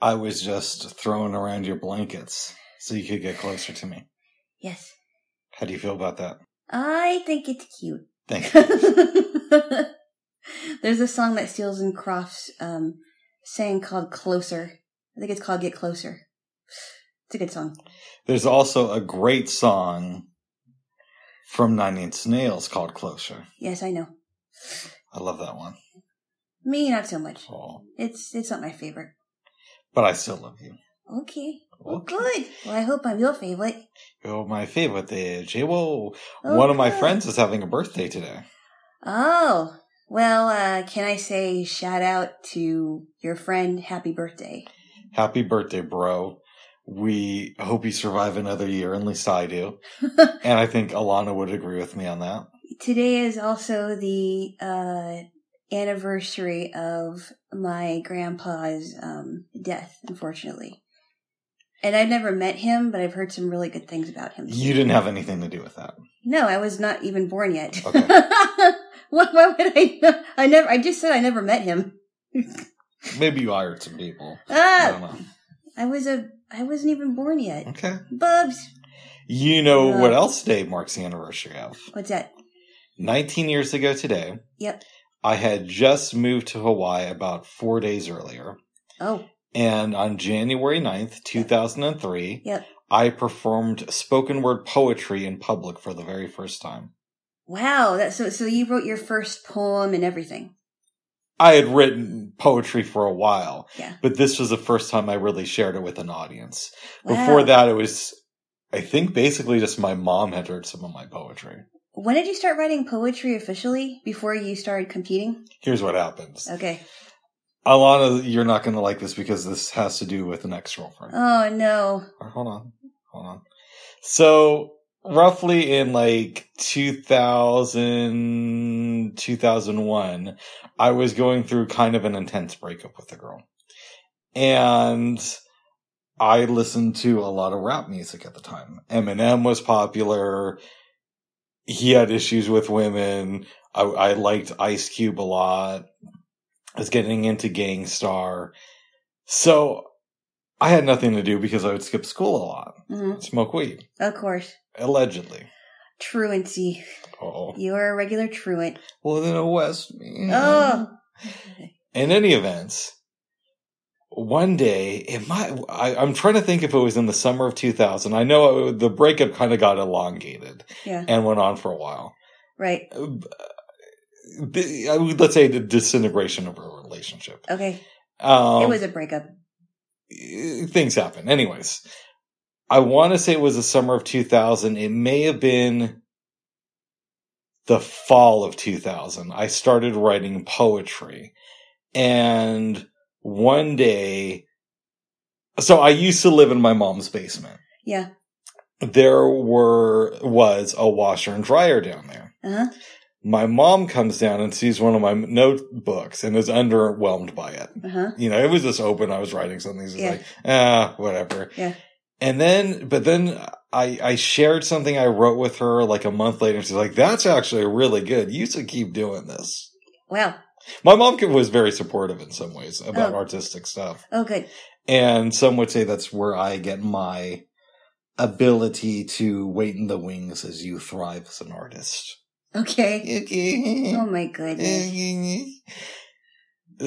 I was just throwing around your blankets so you could get closer to me. Yes. How do you feel about that? I think it's cute. Thank you. There's a song that Seals and Crofts um, sang called Closer. I think it's called Get Closer. It's a good song. There's also a great song from Nine Inch Nails called Closer. Yes, I know. I love that one. Me, not so much. Oh, It's it's not my favorite. But I still love you. Okay. Well, Okay. good. Well, I hope I'm your favorite. You're my favorite there, J. Whoa. One of my Okay. friends is having a birthday today. Oh, well, uh, can I say shout out to your friend? Happy birthday. Happy birthday, bro. We hope you survive another year, at least I do. And I think Alana would agree with me on that. Today is also the uh, anniversary of my grandpa's um, death, unfortunately. And I've never met him, but I've heard some really good things about him. You didn't have anything to do with that. No, I was not even born yet. Okay. why, why would I? know? I never. I just said I never met him. Maybe you hired some people. I don't Ah, know. I was a. I wasn't even born yet. Okay. Bubs. You know Uh, what else today marks the anniversary of? What's that? 19 years ago today, Yep. I had just moved to Hawaii about four days earlier. Oh, And on January 9th, 2003, Yep. I performed spoken word poetry in public for the very first time. wow. That so. So you wrote your first poem and everything. I had written poetry for a while, Yeah. but this was the first time I really shared it with an audience. Wow. Before that, it was, I think, basically just my mom had heard some of my poetry. When did you start writing poetry officially? Before you started competing? Here's what happens. Okay. Alana, you're not going to like this because this has to do with an ex girlfriend. Oh no. Hold on. Hold on. So, roughly in like 2000, 2001, I was going through kind of an intense breakup with a girl. And I listened to a lot of rap music at the time. Eminem was popular. He had issues with women. I, I liked Ice Cube a lot. I was getting into Gang Starr. So I had nothing to do because I would skip school a lot, hmm smoke weed, Of course. allegedly. Truancy. Oh, You're a regular truant. well, then a West. Oh. In any event, one day it might. I, I'm trying to think if it was in the summer of 2000. I know it, the breakup kind of got elongated Yeah. and went on for a while. Right. I would- Let's say the disintegration of a relationship. Okay. Um, it was a breakup. things happen. Anyways, I want to say it was the summer of 2000. It may have been the fall of 2000. I started writing poetry. And one day, so I used to live in my mom's basement. Yeah. There were, was a washer and dryer down there. Uh huh. My mom comes down and sees one of my notebooks and is underwhelmed by it Uh huh. you know, it was just open. I was writing something. She's Yeah. like, ah, whatever. Yeah. And then, but then I, I shared something I wrote with her like a month later. And she's like, that's actually really good. You should keep doing this. Wow. My mom was very supportive in some ways about Oh. artistic stuff. Oh, good. And some would say that's where I get my ability to wait in the wings as you thrive as an artist. Okay. Okay. Oh my goodness.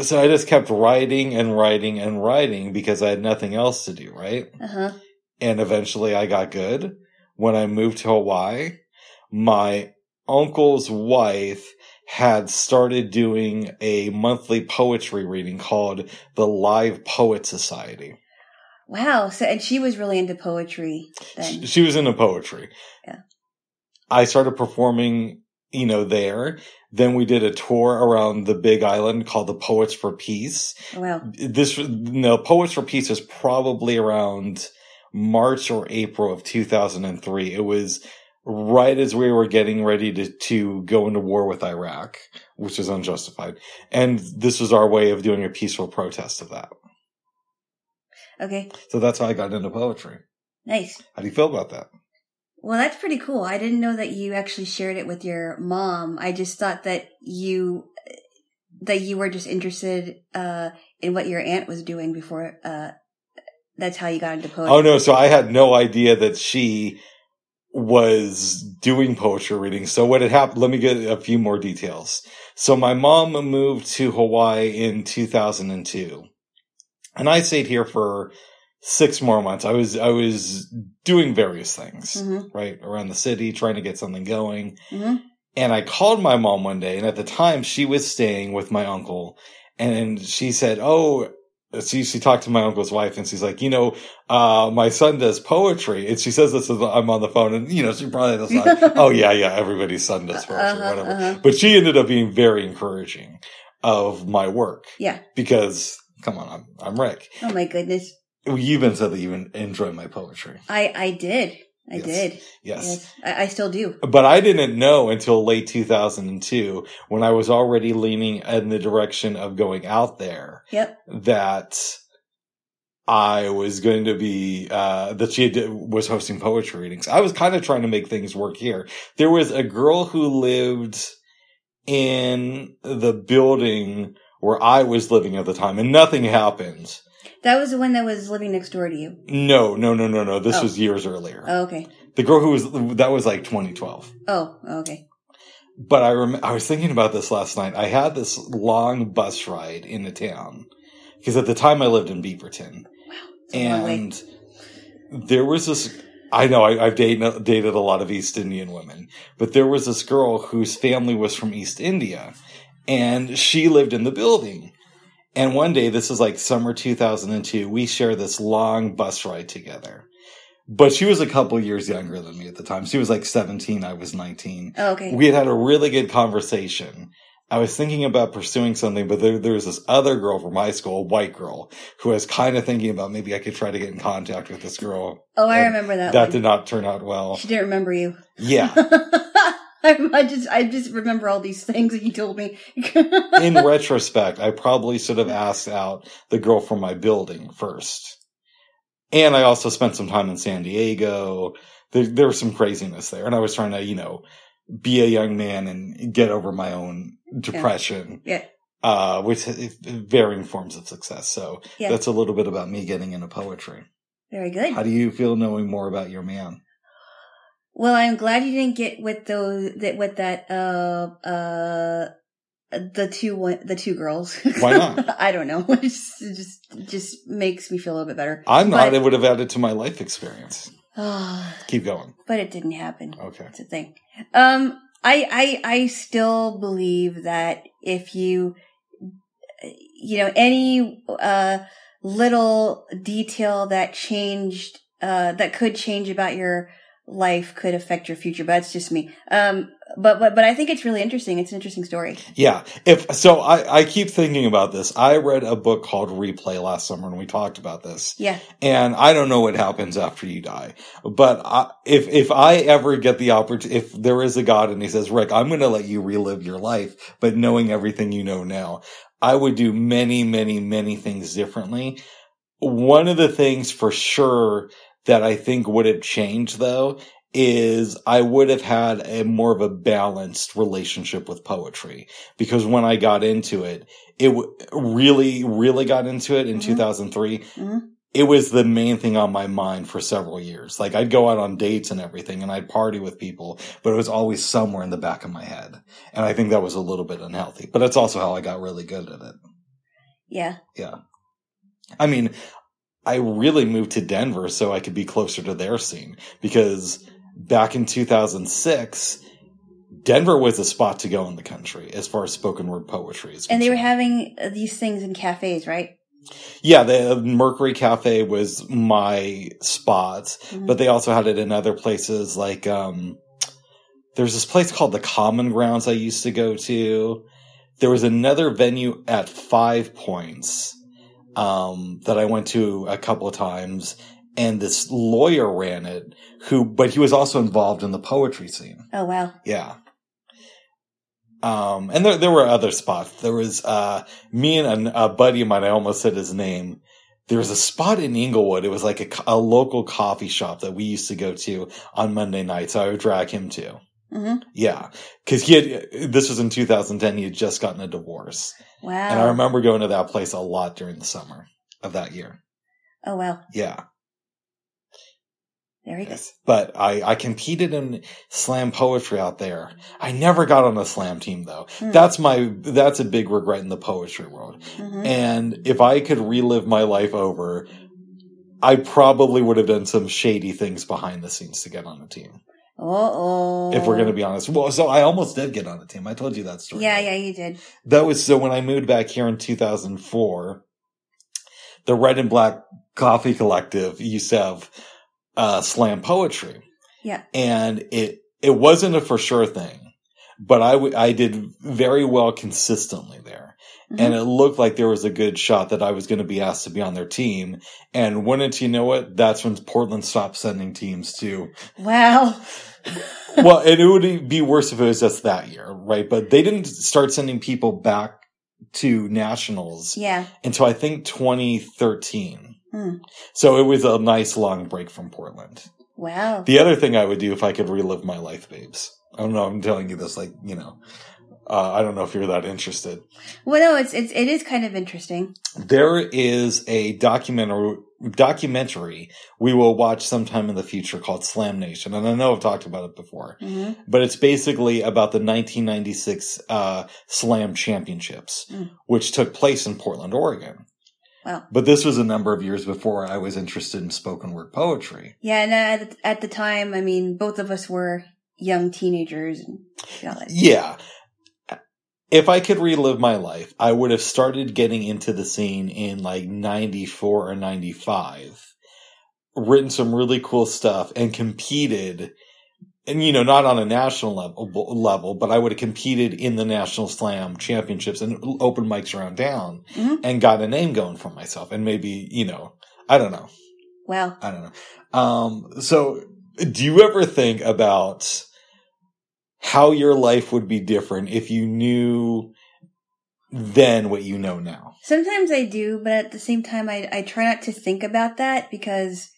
so I just kept writing and writing and writing because I had nothing else to do, right? Uh huh. And eventually I got good. When I moved to Hawaii, my uncle's wife had started doing a monthly poetry reading called the Live Poet Society. Wow. So, and she was really into poetry then. She, she was into poetry. Yeah. I started performing, you know, there. Then we did a tour around the Big Island called the Poets for Peace. Oh, wow. This, no, Poets for Peace is probably around March or April of 2003. It was right as we were getting ready to, to go into war with Iraq, which is unjustified. And this was our way of doing a peaceful protest of that. Okay. So that's how I got into poetry. Nice. How do you feel about that? Well, that's pretty cool. I didn't know that you actually shared it with your mom. I just thought that you that you were just interested uh and what your aunt was doing before. Uh, that's how you got into poetry. Oh no, so I had no idea that she was doing poetry reading. So what had happened, let me get a few more details. So my mom moved to Hawaii in 2002 and I stayed here for six more months. I was, I was doing various things, Mhm. right? Around the city, trying to get something going. Mhm. And I called my mom one day and at the time she was staying with my uncle and she said, Oh, she, she talked to my uncle's wife and she's like, you know, uh, my son does poetry. And she says this as I'm on the phone and, you know, she probably does not, oh yeah, yeah, everybody's son does poetry, Uh-huh, whatever. uh-huh. But she ended up being very encouraging of my work Yeah. because come on, I'm, I'm Rick. Oh my goodness. You even said that you en- enjoy my poetry. I I did. I Yes. did. Yes. I, I still do. But I didn't know until late 2002 when I was already leaning in the direction of going out there Yep. that I was going to be, uh, that she had, was hosting poetry readings. I was kind of trying to make things work here. There was a girl who lived in the building where I was living at the time and nothing happened. That was the one that was living next door to you. No, no, no, no, no. This Oh. was years earlier. Oh, okay. the girl who was, that was like 2012. Oh, okay. But I rem- I was thinking about this last night. I had this long bus ride into town because at the time I lived in Beaverton, a and there was this. I know I, I've dated dated a lot of East Indian women, but there was this girl whose family was from East India, and she lived in the building. And one day, this is like summer 2002, we share this long bus ride together. But she was a couple years younger than me at the time. She was like 17, I was 19 Oh, okay. we had had a really good conversation. I was thinking about pursuing something, but there, there was this other girl from high school, a white girl, who I was kind of thinking about maybe I could try to get in contact with this girl. oh, I and remember that. That one. did not turn out well. She didn't remember you. Yeah. I, I just I just remember all these things that you told me. In retrospect, I probably should have asked out the girl from my building first. And I also spent some time in San Diego. There, there was some craziness there. And I was trying to, you know, be a young man and get over my own depression. Yeah. Uh, which varying forms of success. So Yeah. that's a little bit about me getting into poetry. Very good. How do you feel knowing more about your man? Well, I'm glad you didn't get with those that with that uh uh the two one the two girls. Why not? I don't know. It just it just it just makes me feel a little bit better. I'm not. But- It would have added to my life experience. Ah, Keep going. but it didn't happen. Okay. That's the thing. Um, I, I, I still believe that if you, you know, any, uh, little detail that changed, uh, that could change about your life could affect your future, but that's just me. Um, but, but, but I think it's really interesting. It's an interesting story. Yeah. If so, I, I keep thinking about this. I read a book called Replay last summer and we talked about this. Yeah. And I don't know what happens after you die, but I, if, if I ever get the opportunity, if there is a God and he says, Rick, I'm going to let you relive your life, but knowing everything you know now, I would do many, many, many things differently. One of the things for sure that I think would have changed though is I would have had a more of a balanced relationship with poetry because when I got into it, it w- really, really got into it in Mhm. 2003. Mhm. It was the main thing on my mind for several years. Like I'd go out on dates and everything and I'd party with people, but it was always somewhere in the back of my head. And I think that was a little bit unhealthy, but that's also how I got really good at it. Yeah. Yeah. I mean, I really moved to Denver so I could be closer to their scene because back in 2006, Denver was a spot to go in the country as far as spoken word poetry is And they were having uh, these things in cafes, right? Yeah, the Mercury Cafe was my spot, Mhm. but they also had it in other places like, um, there's this place called the Common Grounds I used to go to. There was another venue at Five Points, um, that I went to a couple of times and this lawyer ran it who, but he was also involved in the poetry scene. Oh, wow. Yeah. Um, and there, there were other spots. There was, uh, me and a, a buddy of mine, I almost said his name. There was a spot in Englewood. It was like a, a local coffee shop that we used to go to on Monday nights. I would drag him to. Hmm Yeah, because he had. This was in 2010. He had just gotten a divorce, Wow. and I remember going to that place a lot during the summer of that year. oh wow. Yeah, Very goes. but I I competed in slam poetry out there. I never got on a slam team though. Hmm. That's my that's a big regret in the poetry world. hmm And if I could relive my life over, I probably would have done some shady things behind the scenes to get on a team. Oh. If we're going to be honest. Well, so I almost did get on a team. I told you that story. Yeah, yeah, you did. That was so when I moved back here in 2004, the Red and Black Coffee Collective used to have uh, slam poetry. Yeah. And it, it wasn't a for sure thing, but I, w- I did very well consistently there. Mhm. And it looked like there was a good shot that I was going to be asked to be on their team. And wouldn't you know it? That's when Portland stopped sending teams to Wow. well, and it would be worse if it was just that year, right? But they didn't start sending people back to nationals yeah. until I think 2013. Hmm. So it was a nice long break from Portland. Wow. The other thing I would do if I could relive my life, babes. I don't know. I'm telling you this, like you know. Uh, I don't know if you're that interested. Well, no, it's it's it is kind of interesting. There is a documentary documentary we will watch sometime in the future called Slam Nation, and I know I've talked about it before. hmm but it's basically about the 1996 uh, Slam Championships, Mm. which took place in Portland, Oregon. Wow. But this was a number of years before I was interested in spoken word poetry. Yeah, and at, at the time, I mean, both of us were young teenagers and all that. Yeah. If I could relive my life, I would have started getting into the scene in like 94 or 95, written some really cool stuff and competed and you know, not on a national level, level, but I would have competed in the National Slam Championships and open mics around town Mhm. and got a name going for myself. And maybe, you know, I don't know. Well, I don't know. Um, so do you ever think about how your life would be different if you knew then what you know now? Sometimes I do, but at the same time, I, I try not to think about that because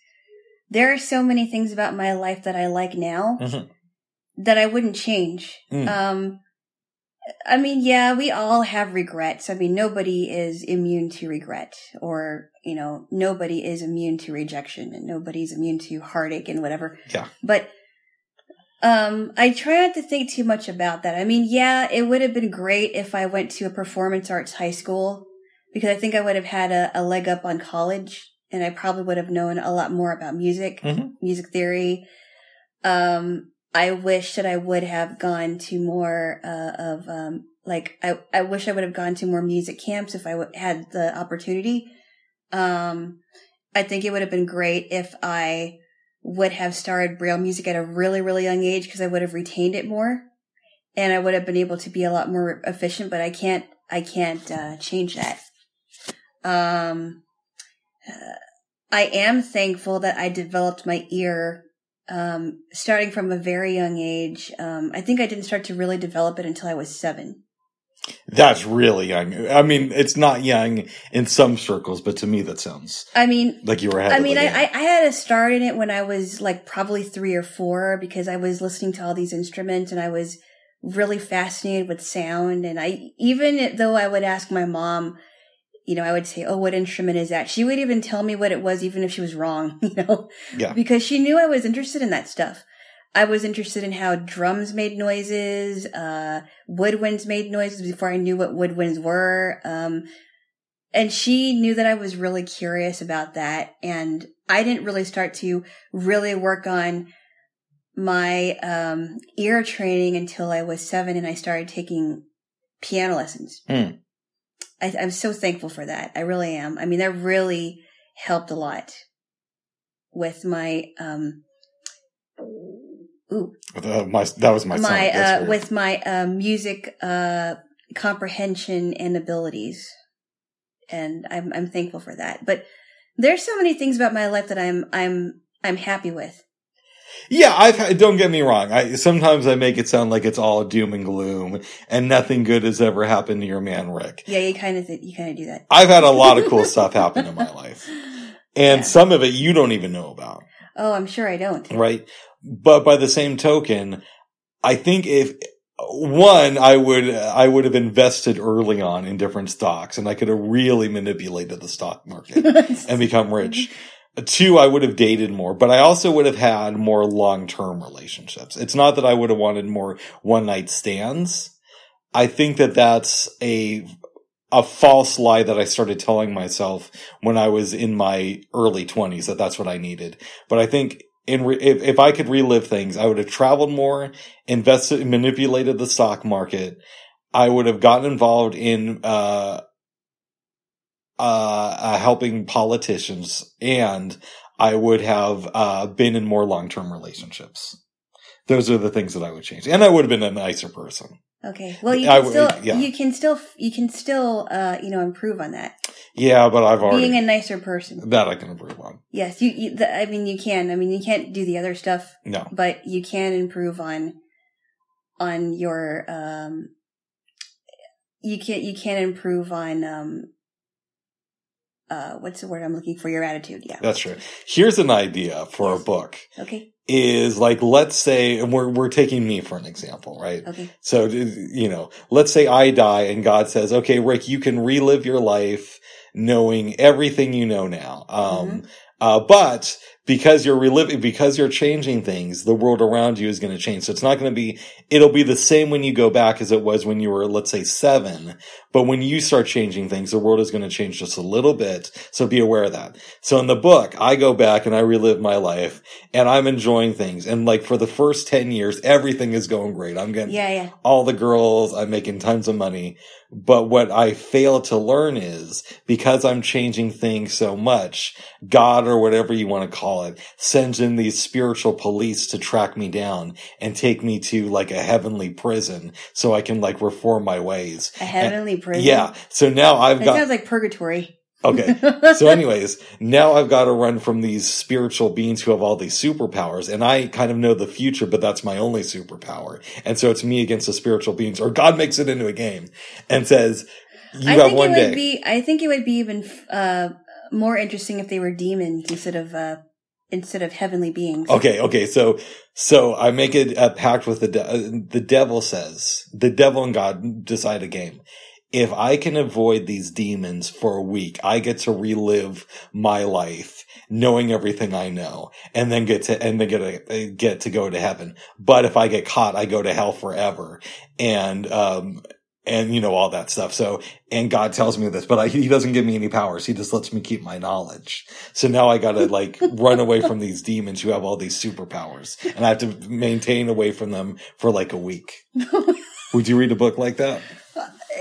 there are so many things about my life that I like now Mhm. that I wouldn't change. Mm. Um, I mean, yeah, we all have regrets. I mean, nobody is immune to regret or, you know, nobody is immune to rejection and nobody's immune to heartache and whatever. Yeah. But, um, I try not to think too much about that. I mean, yeah, it would have been great if I went to a performance arts high school because I think I would have had a, a leg up on college and I probably would have known a lot more about music, Mhm. music theory. Um, I wish that I would have gone to more uh, of um, like I I wish I would have gone to more music camps if I w- had the opportunity. Um, I think it would have been great if I would have started braille music at a really really young age because I would have retained it more, and I would have been able to be a lot more efficient. But I can't I can't uh, change that. Um, uh, I am thankful that I developed my ear um, starting from a very young age. Um, I think I didn't start to really develop it until I was seven. That's really young. I mean, it's not young in some circles, but to me that sounds I mean, like you were I mean, I. I, I had a start in it when I was like probably three or four because I was listening to all these instruments and I was really fascinated with sound. And I, even though I would ask my mom, you know, I would say, Oh, what instrument is that? She would even tell me what it was, even if she was wrong, you know, Yeah. because she knew I was interested in that stuff. I was interested in how drums made noises, uh, woodwinds made noises before I knew what woodwinds were. Um, and she knew that I was really curious about that. And I didn't really start to really work on my, um, ear training until I was seven and I started taking piano lessons. Hmm. I, I'm so thankful for that. I really am. I mean, that really helped a lot with my, um, ooh, Uh, my, that was my, my. Uh, with my, uh, music, uh, comprehension and abilities. And I'm, I'm thankful for that. But there's so many things about my life that I'm, I'm, I'm happy with. Yeah, I've don't get me wrong. I sometimes I make it sound like it's all doom and gloom and nothing good has ever happened to your man Rick. Yeah, you kind of, th- you kind of do that. I've had a lot of cool stuff happen in my life. And Yeah. some of it you don't even know about, Oh, I'm sure I don't. right? But by the same token, I think if one, I would I would have invested early on in different stocks, and I could have really manipulated the stock market and become rich. Two, I would have dated more, but I also would have had more long term relationships. It's not that I would have wanted more one night stands. I think that that's a a false lie that I started telling myself when I was in my early 20s that that's what I needed. But I think in re- if, if I could relive things, I would have traveled more, invested, manipulated the stock market. I would have gotten involved in, uh, uh, uh, helping politicians and I would have, uh, been in more long-term relationships. Those are the things that I would change. And I would have been a nicer person. Okay. Well, you can would- still yeah. you can still you can still uh you know improve on that. Yeah, but I've already, Being a nicer person. that I can improve on. Yes, you. you the, I mean, you can. I mean, you can't do the other stuff, No. but you can improve on on your um. You can't. you can't improve on um. Uh, what's the word I'm looking for? Your attitude. Yeah. That's true. Here's an idea for Yes. a book Okay. Is like, let's say, and we're, we're taking me for an example, right? Okay. So, you know, let's say I die and God says, okay, Rick, you can relive your life knowing everything you know now. Um, uh, but because you're reliving, because you're changing things, the world around you is going to change. So it's not going to be, it'll be the same when you go back as it was when you were, let's say seven. But when you start changing things, the world is going to change just a little bit. So be aware of that. So in the book, I go back and I relive my life and I'm enjoying things. And like for the first 10 years, everything is going great. I'm getting Yeah. Yeah. all the girls. I'm making tons of money. But what I fail to learn is because I'm changing things so much, God or whatever you want to call it sends in these spiritual police to track me down and take me to like a heavenly prison so I can like reform my ways. A heavenly prison. Yeah. So now I've That got, sounds like purgatory. okay. So anyways, now I've got to run from these spiritual beings who have all these superpowers and I kind of know the future, but that's my only superpower. And so it's me against the spiritual beings or God makes it into a game and says, you I have think one it would day. be. I think it would be even uh more interesting if they were demons instead of uh instead of heavenly beings. Okay, okay. So, so I make a, a pact with the de- the devil. Says the devil and God decide a game. If I can avoid these demons for a week, I get to relive my life, knowing everything I know, and then get to and then get to get to go to heaven. But if I get caught, I go to hell forever, and um and you know all that stuff. So and God tells me this, but I, He doesn't give me any powers. He just lets me keep my knowledge. So now I got to like run away from these demons who have all these superpowers, and I have to maintain away from them for like a week. Would you read a book like that?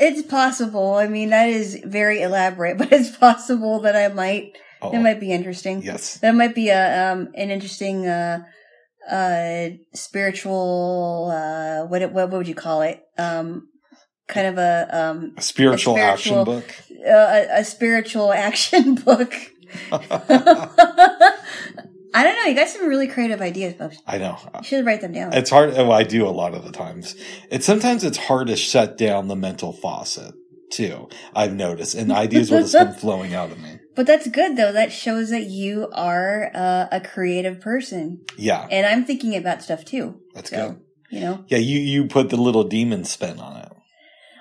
It's possible. I mean, that is very elaborate, but it's possible that I might. Oh, It might be interesting. yes. That might be a um an interesting uh uh spiritual uh what it- what would you call it um kind of a um A spiritual, A action book. uh, a, a spiritual action book. I don't know. You got some really creative ideas. I know. You should write them down. It's hard. Well, I do a lot of the times. It's sometimes it's hard to shut down the mental faucet too. I've noticed, and ideas will just come flowing out of me. But that's good though. That shows that you are uh, a creative person, Yeah, and I'm thinking about stuff too. that's So, good. You know, Yeah, you you put the little demon spin on it.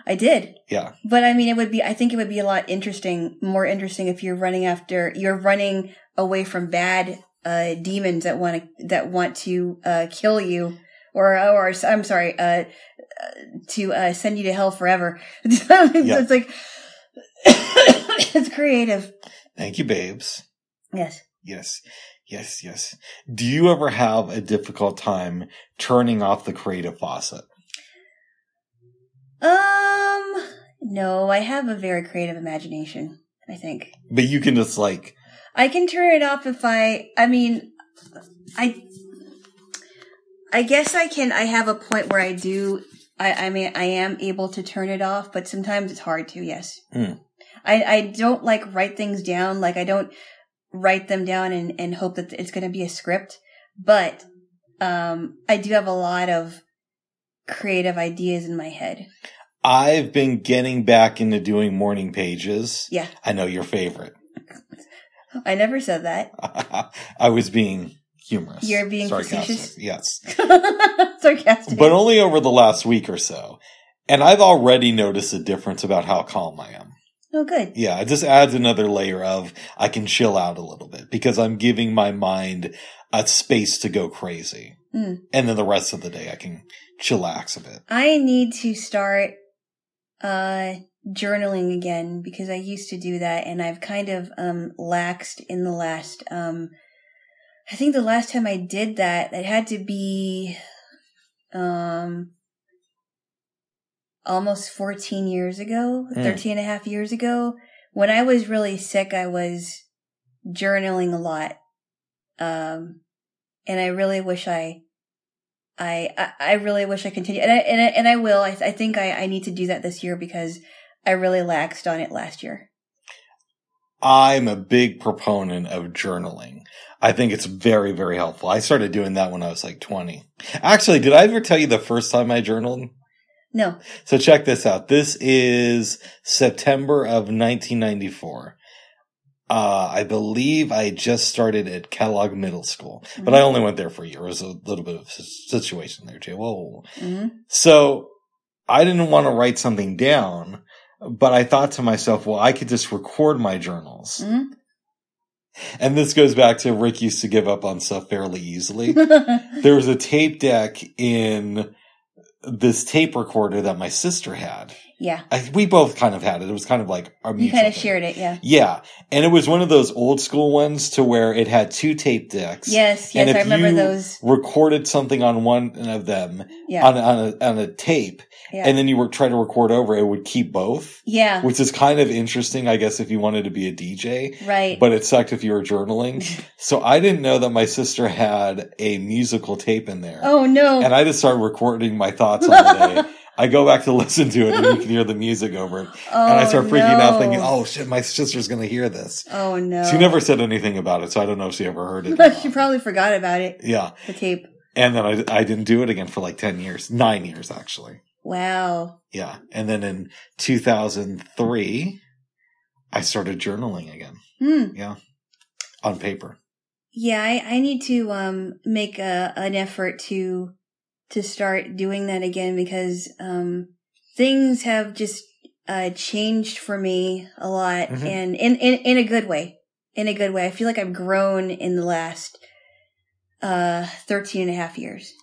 I did. Yeah, But I mean, it would be, I think it would be a lot interesting, more interesting if you're running after, you're running away from bad, uh, demons that want to, that want to, uh, kill you or, or, I'm sorry, uh, uh, to, uh, send you to hell forever. It's like, it's creative. thank you, babes. Yes. Yes, yes, yes. Do you ever have a difficult time turning off the creative faucet? Um, no, I have a very creative imagination, I think. But you can just like, I can turn it off if I, I mean, I, I guess I can, I have a point where I do, I, I mean, I am able to turn it off, but sometimes it's hard to, yes. Hmm. I, I don't like write things down, like I don't write them down and, and hope that it's going to be a script, but, um, I do have a lot of creative ideas in my head. I've been getting back into doing morning pages. Yeah. I know your favorite. I never said that. I was being humorous. You're being sarcastic. facetious? Yes. Sarcastic. But only over the last week or so. And I've already noticed a difference about how calm I am. oh, good. Yeah, it just adds another layer of I can chill out a little bit because I'm giving my mind a space to go crazy. Mm. And then the rest of the day I can chillax a bit. I need to start uh journaling again because I used to do that and I've kind of um laxed in the last um I think the last time I did that it had to be um almost 14 years ago, Mm. 13 and a half years ago. When I was really sick, I was journaling a lot. Um and I really wish I I, I, really wish I continued, and I, and I, and I will. I, I think I, I need to do that this year because I really laxed on it last year. I'm a big proponent of journaling. I think it's very, very helpful. I started doing that when I was like 20. Actually, did I ever tell you the first time I journaled? No, So check this out. This is September of 1994. Uh, I believe I just started at Kellogg Middle School, but I only went there for a year. It was a little bit of a situation there, too. Whoa. hmm So I didn't want to write something down, but I thought to myself, well, I could just record my journals. hmm And this goes back to Rick used to give up on stuff fairly easily. there was a tape deck in this tape recorder that my sister had. Yeah, I, we both kind of had it. It was kind of like our you kind of thing. shared it. Yeah. Yeah, and it was one of those old school ones to where it had two tape decks. Yes. Yes. I remember you those. Recorded something on one of them Yeah. on a, on a on a tape, yeah. and then you were try to record over. It would keep both, yeah. which is kind of interesting, I guess, if you wanted to be a DJ. Right. But it sucked if you were journaling. so I didn't know that my sister had a musical tape in there. oh no. And I just started recording my thoughts on the day. I go back to listen to it and you can hear the music over it. oh, and I start freaking no. out thinking, oh shit, my sister's going to hear this. Oh no. She never said anything about it, so I don't know if she ever heard it. she probably forgot about it. yeah. The tape. And then I, I didn't do it again for like 10 years, nine years actually. Wow. Yeah. And then in 2003, I started journaling again Yeah, on paper. Yeah, I, I need to um make a an effort to to start doing that again because um things have just uh changed for me a lot Mhm. and in, in in a good way. In a good way. I feel like I've grown in the last uh 13 and a half years.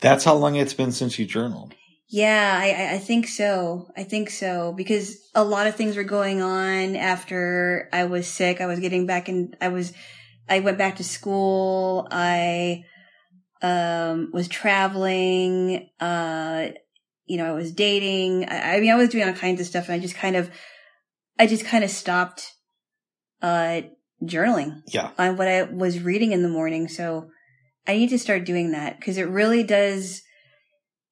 That's how long it's been since you journaled. Yeah, I, I- I think so. I think so because a lot of things were going on after I was sick. I was getting back and I was, I went back to school. I, um, was traveling. Uh, you know, I was dating. I, I mean, I was doing all kinds of stuff, and I just kind of, I just kind of stopped, uh, journaling Yeah. on what I was reading in the morning. So I need to start doing that because it really does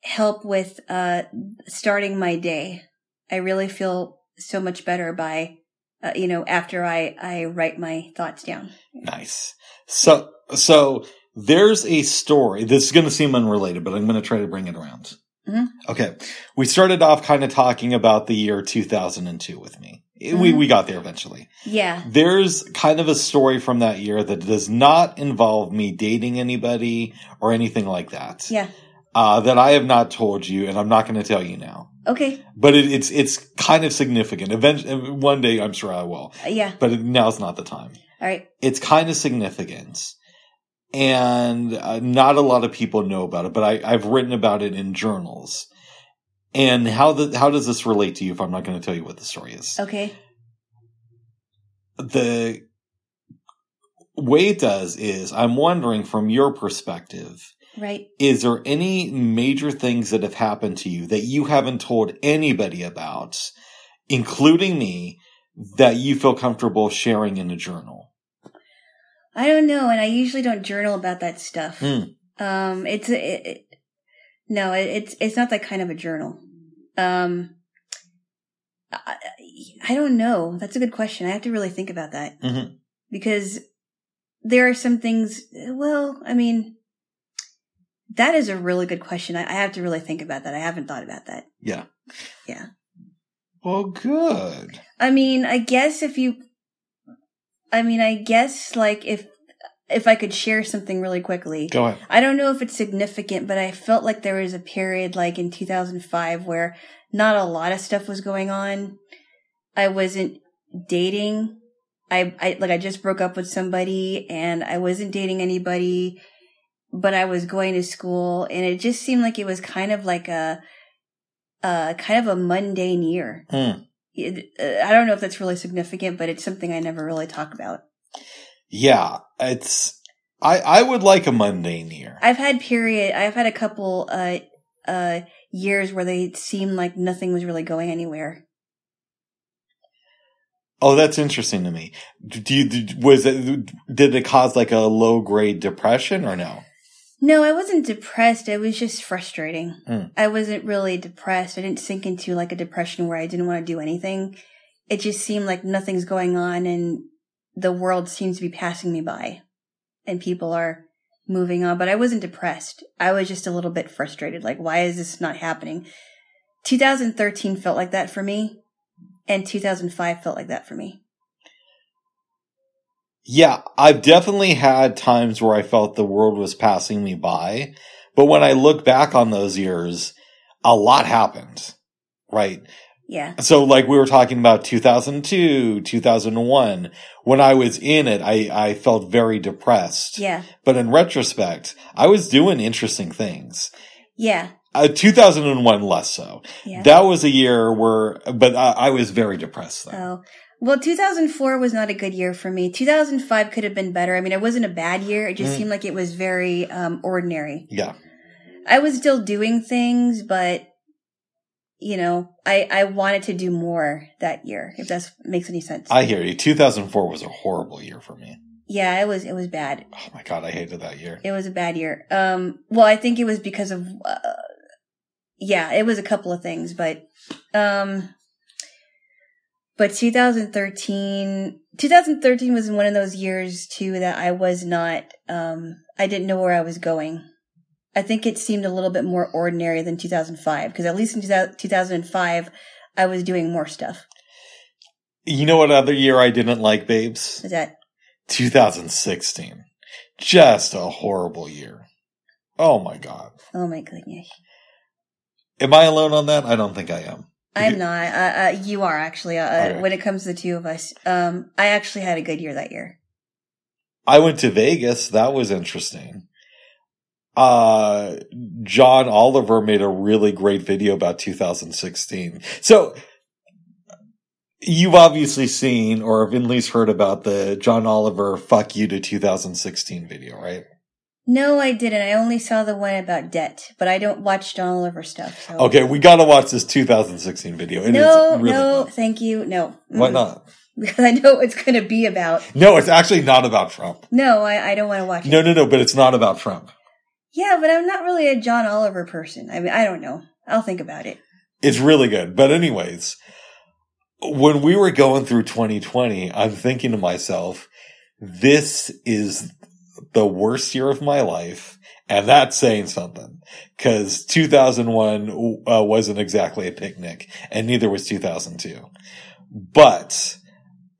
help with uh starting my day. I really feel so much better by uh, you know after I I write my thoughts down. Nice. So, so there's a story. This is going to seem unrelated, but I'm going to try to bring it around. Mhm. Okay. We started off kind of talking about the year 2002 with me. We, Mhm. we got there eventually. Yeah. There's kind of a story from that year that does not involve me dating anybody or anything like that. Yeah. Uh, that I have not told you and I'm not going to tell you now. Okay. But it, it's, it's kind of significant. Eventually, one day I'm sure I will, Uh, yeah. but it, now's not the time All right. it's kind of significant and uh, not a lot of people know about it but I, i've written about it in journals and how the how does this relate to you if i'm not going to tell you what the story is Okay. the way it does is i'm wondering from your perspective Right. is there any major things that have happened to you that you haven't told anybody about including me that you feel comfortable sharing in a journal I don't know, and I usually don't journal about that stuff. Hmm. Um, it's it, it, no, it, it's it's not that kind of a journal. Um, I, I don't know. That's a good question. I have to really think about that Mhm. because there are some things. Well, I mean, that is a really good question. I, I have to really think about that. I haven't thought about that. yeah Yeah. well good I mean, I guess if you, I mean, I guess like if if I could share something really quickly. Go ahead. I don't know if it's significant, but I felt like there was a period like in 2005 where not a lot of stuff was going on. I wasn't dating. I, I like I just broke up with somebody and I wasn't dating anybody, but I was going to school and it just seemed like it was kind of like a uh kind of a mundane year. Hmm. It, uh, I don't know if that's really significant, but it's something I never really talk about. Yeah, it's. I I would like a mundane year. I've had period. I've had a couple uh uh years where they seemed like nothing was really going anywhere. Oh, that's interesting to me. Do you was it did it cause like a low grade depression or no? No, I wasn't depressed. It was just frustrating. Mm. I wasn't really depressed. I didn't sink into like a depression where I didn't want to do anything. It just seemed like nothing's going on and the world seems to be passing me by and people are moving on. But I wasn't depressed. I was just a little bit frustrated. Like, why is this not happening? 2013 felt like that for me and 2005 felt like that for me. Yeah, I've definitely had times where I felt the world was passing me by, but when I look back on those years, a lot happened. Right? Yeah. So like we were talking about 2002, 2001, when I was in it, I, I felt very depressed. Yeah. But in retrospect, I was doing interesting things. Yeah. Uh, 2001 less so. Yeah. That was a year where, but I, I was very depressed then. Oh. Well, 2004 was not a good year for me. 2005 could have been better. I mean, it wasn't a bad year. It just Mm. seemed like it was very um, ordinary. Yeah. I was still doing things, but you know, I I wanted to do more that year. If that makes any sense. I hear you. 2004 was a horrible year for me. yeah, it was it was bad. Oh my God. I hated that year. It was a bad year. Um, well, I think it was because of, uh, yeah, it was a couple of things, but, um, but 2013, 2013 was one of those years too that I was not, um, I didn't know where I was going. I think it seemed a little bit more ordinary than 2005 because at least in 2000 2005, I was doing more stuff. You know what other year I didn't like, babes? Is that, 2016. Just a horrible year. Oh my God. oh my goodness. Am I alone on that? I don't think I am. I'm not. Uh, uh, you are actually. Uh, Okay. When it comes to the two of us, um, I actually had a good year that year. I went to Vegas. That was interesting. Uh, John Oliver made a really great video about 2016. So you've obviously seen or have at least heard about the John Oliver fuck you to 2016 video, right? No, I didn't. I only saw the one about debt, but I don't watch John Oliver stuff. So. Okay, we gotta watch this 2016 video. It no, really no, good. thank you. No. Why not? Because I know it's going to be about. No, it's actually not about Trump. No, I, I don't want to watch it. No, no, no, but it's not about Trump. Yeah, but I'm not really a John Oliver person. I mean, I don't know. I'll think about it. It's really good. But anyways, when we were going through 2020, I'm thinking to myself, this is the worst year of my life. And that's saying something because 2001 uh, wasn't exactly a picnic and neither was 2002. But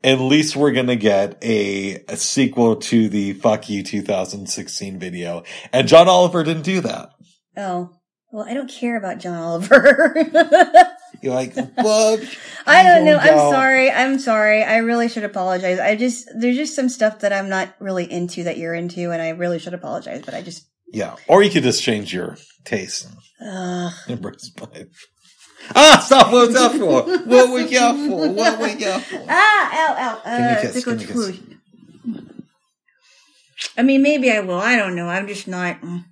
at least we're going to get a, a sequel to the fuck you 2016 video. And John Oliver didn't do that. Oh, well, I don't care about John Oliver. You're like, what? I don't know. I'm sorry. I'm sorry. I really should apologize. I just, there's just some stuff that I'm not really into that you're into, and I really should apologize, but I just, Yeah. Or you could just change your taste uh, and embrace mine. Ah, stop. What was that for? What were you for? What were you for? ah, ow, ow. Give me a Uh, kiss, give me a kiss. I mean, maybe I will. I don't know. I'm just not. mm.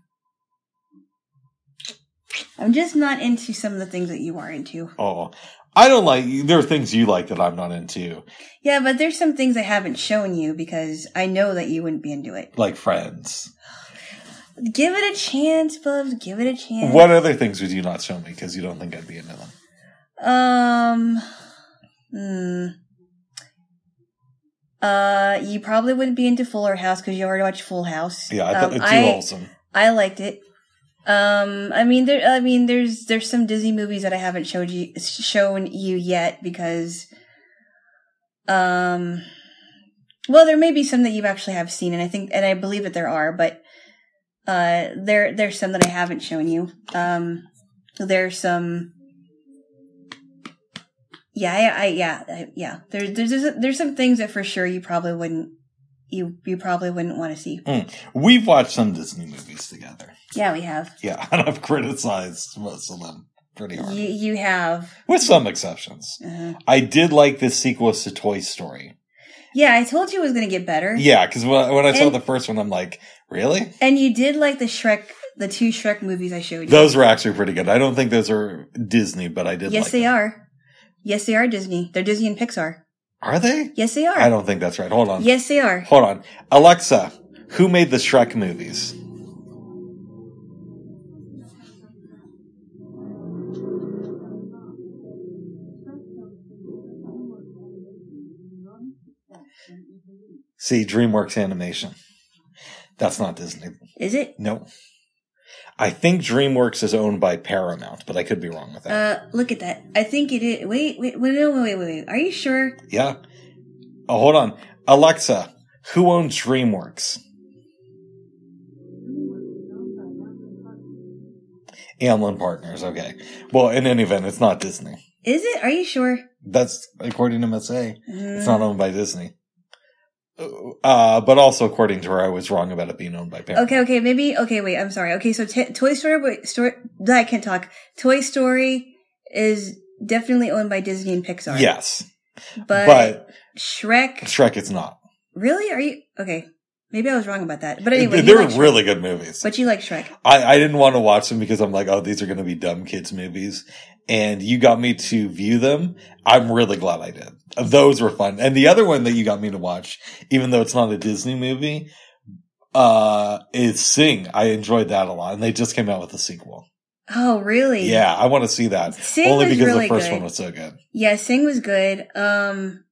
I'm just not into some of the things that you are into. Oh, I don't like, there are things you like that I'm not into, Yeah, but there's some things I haven't shown you because I know that you wouldn't be into it. like friends. Give it a chance, Bubs. Give it a chance. What other things would you not show me because you don't think I'd be into them? Um. Hmm. Uh, you probably wouldn't be into Fuller House because you already watched Full House. Yeah, I thought Um, it's too I, wholesome. I liked it. Um, I mean, there. I mean, there's there's some Disney movies that I haven't showed you shown you yet because, um, Well, there may be some that you actually have seen, and I think, and I believe that there are, but uh, there there's some that I haven't shown you. Um, there's some. Yeah, I, I yeah, I, yeah. There, there's there's there's some things that for sure you probably wouldn't you you probably wouldn't want to see. We've watched some Disney movies together. Yeah, we have. Yeah, and I've criticized most of them pretty hard, You you have. with some exceptions. Uh, I did like the sequels to Toy Story. yeah, I told you it was going to get better. Yeah, because when, when I saw And- the first one, I'm like, really? And you did like the Shrek, the two Shrek movies I showed you. Those were actually pretty good. I don't think those are Disney, but I did. yes, like they them. are. Yes, they are Disney. They're Disney and Pixar. Are they? Yes, they are. I don't think that's right. Hold on. Yes, they are. Hold on. Alexa, who made the Shrek movies? See, DreamWorks Animation. That's not Disney. Is it? No. I think DreamWorks is owned by Paramount, but I could be wrong with that. Uh, look at that. I think it is. Wait, wait, wait, wait, wait, wait. Are you sure? yeah. Oh, hold on. Alexa, who owns DreamWorks? Amblin Partners. Okay. Well, in any event, it's not Disney. Is it? Are you sure? That's according to MSA. It's not Uh, owned by Disney. Uh, but also according to her, I was wrong about it being owned by Paramount. Okay, okay, maybe. Okay, wait. I'm sorry. Okay, so t- Toy Story, wait, story. I can't talk. Toy Story is definitely owned by Disney and Pixar. Yes, but, but Shrek. Shrek it's not. Really? Are you okay? Maybe I was wrong about that. But anyway, They're really good movies. But you like Shrek. I, I didn't want to watch them because I'm like, oh, these are going to be dumb kids movies. And you got me to view them. I'm really glad I did. Those were fun. And the other one that you got me to watch, even though it's not a Disney movie, uh, is Sing. I enjoyed that a lot. And they just came out with a sequel. Oh, really? Yeah, I want to see that. Sing Only because really the first good. one was so good. Yeah, Sing was good. Um,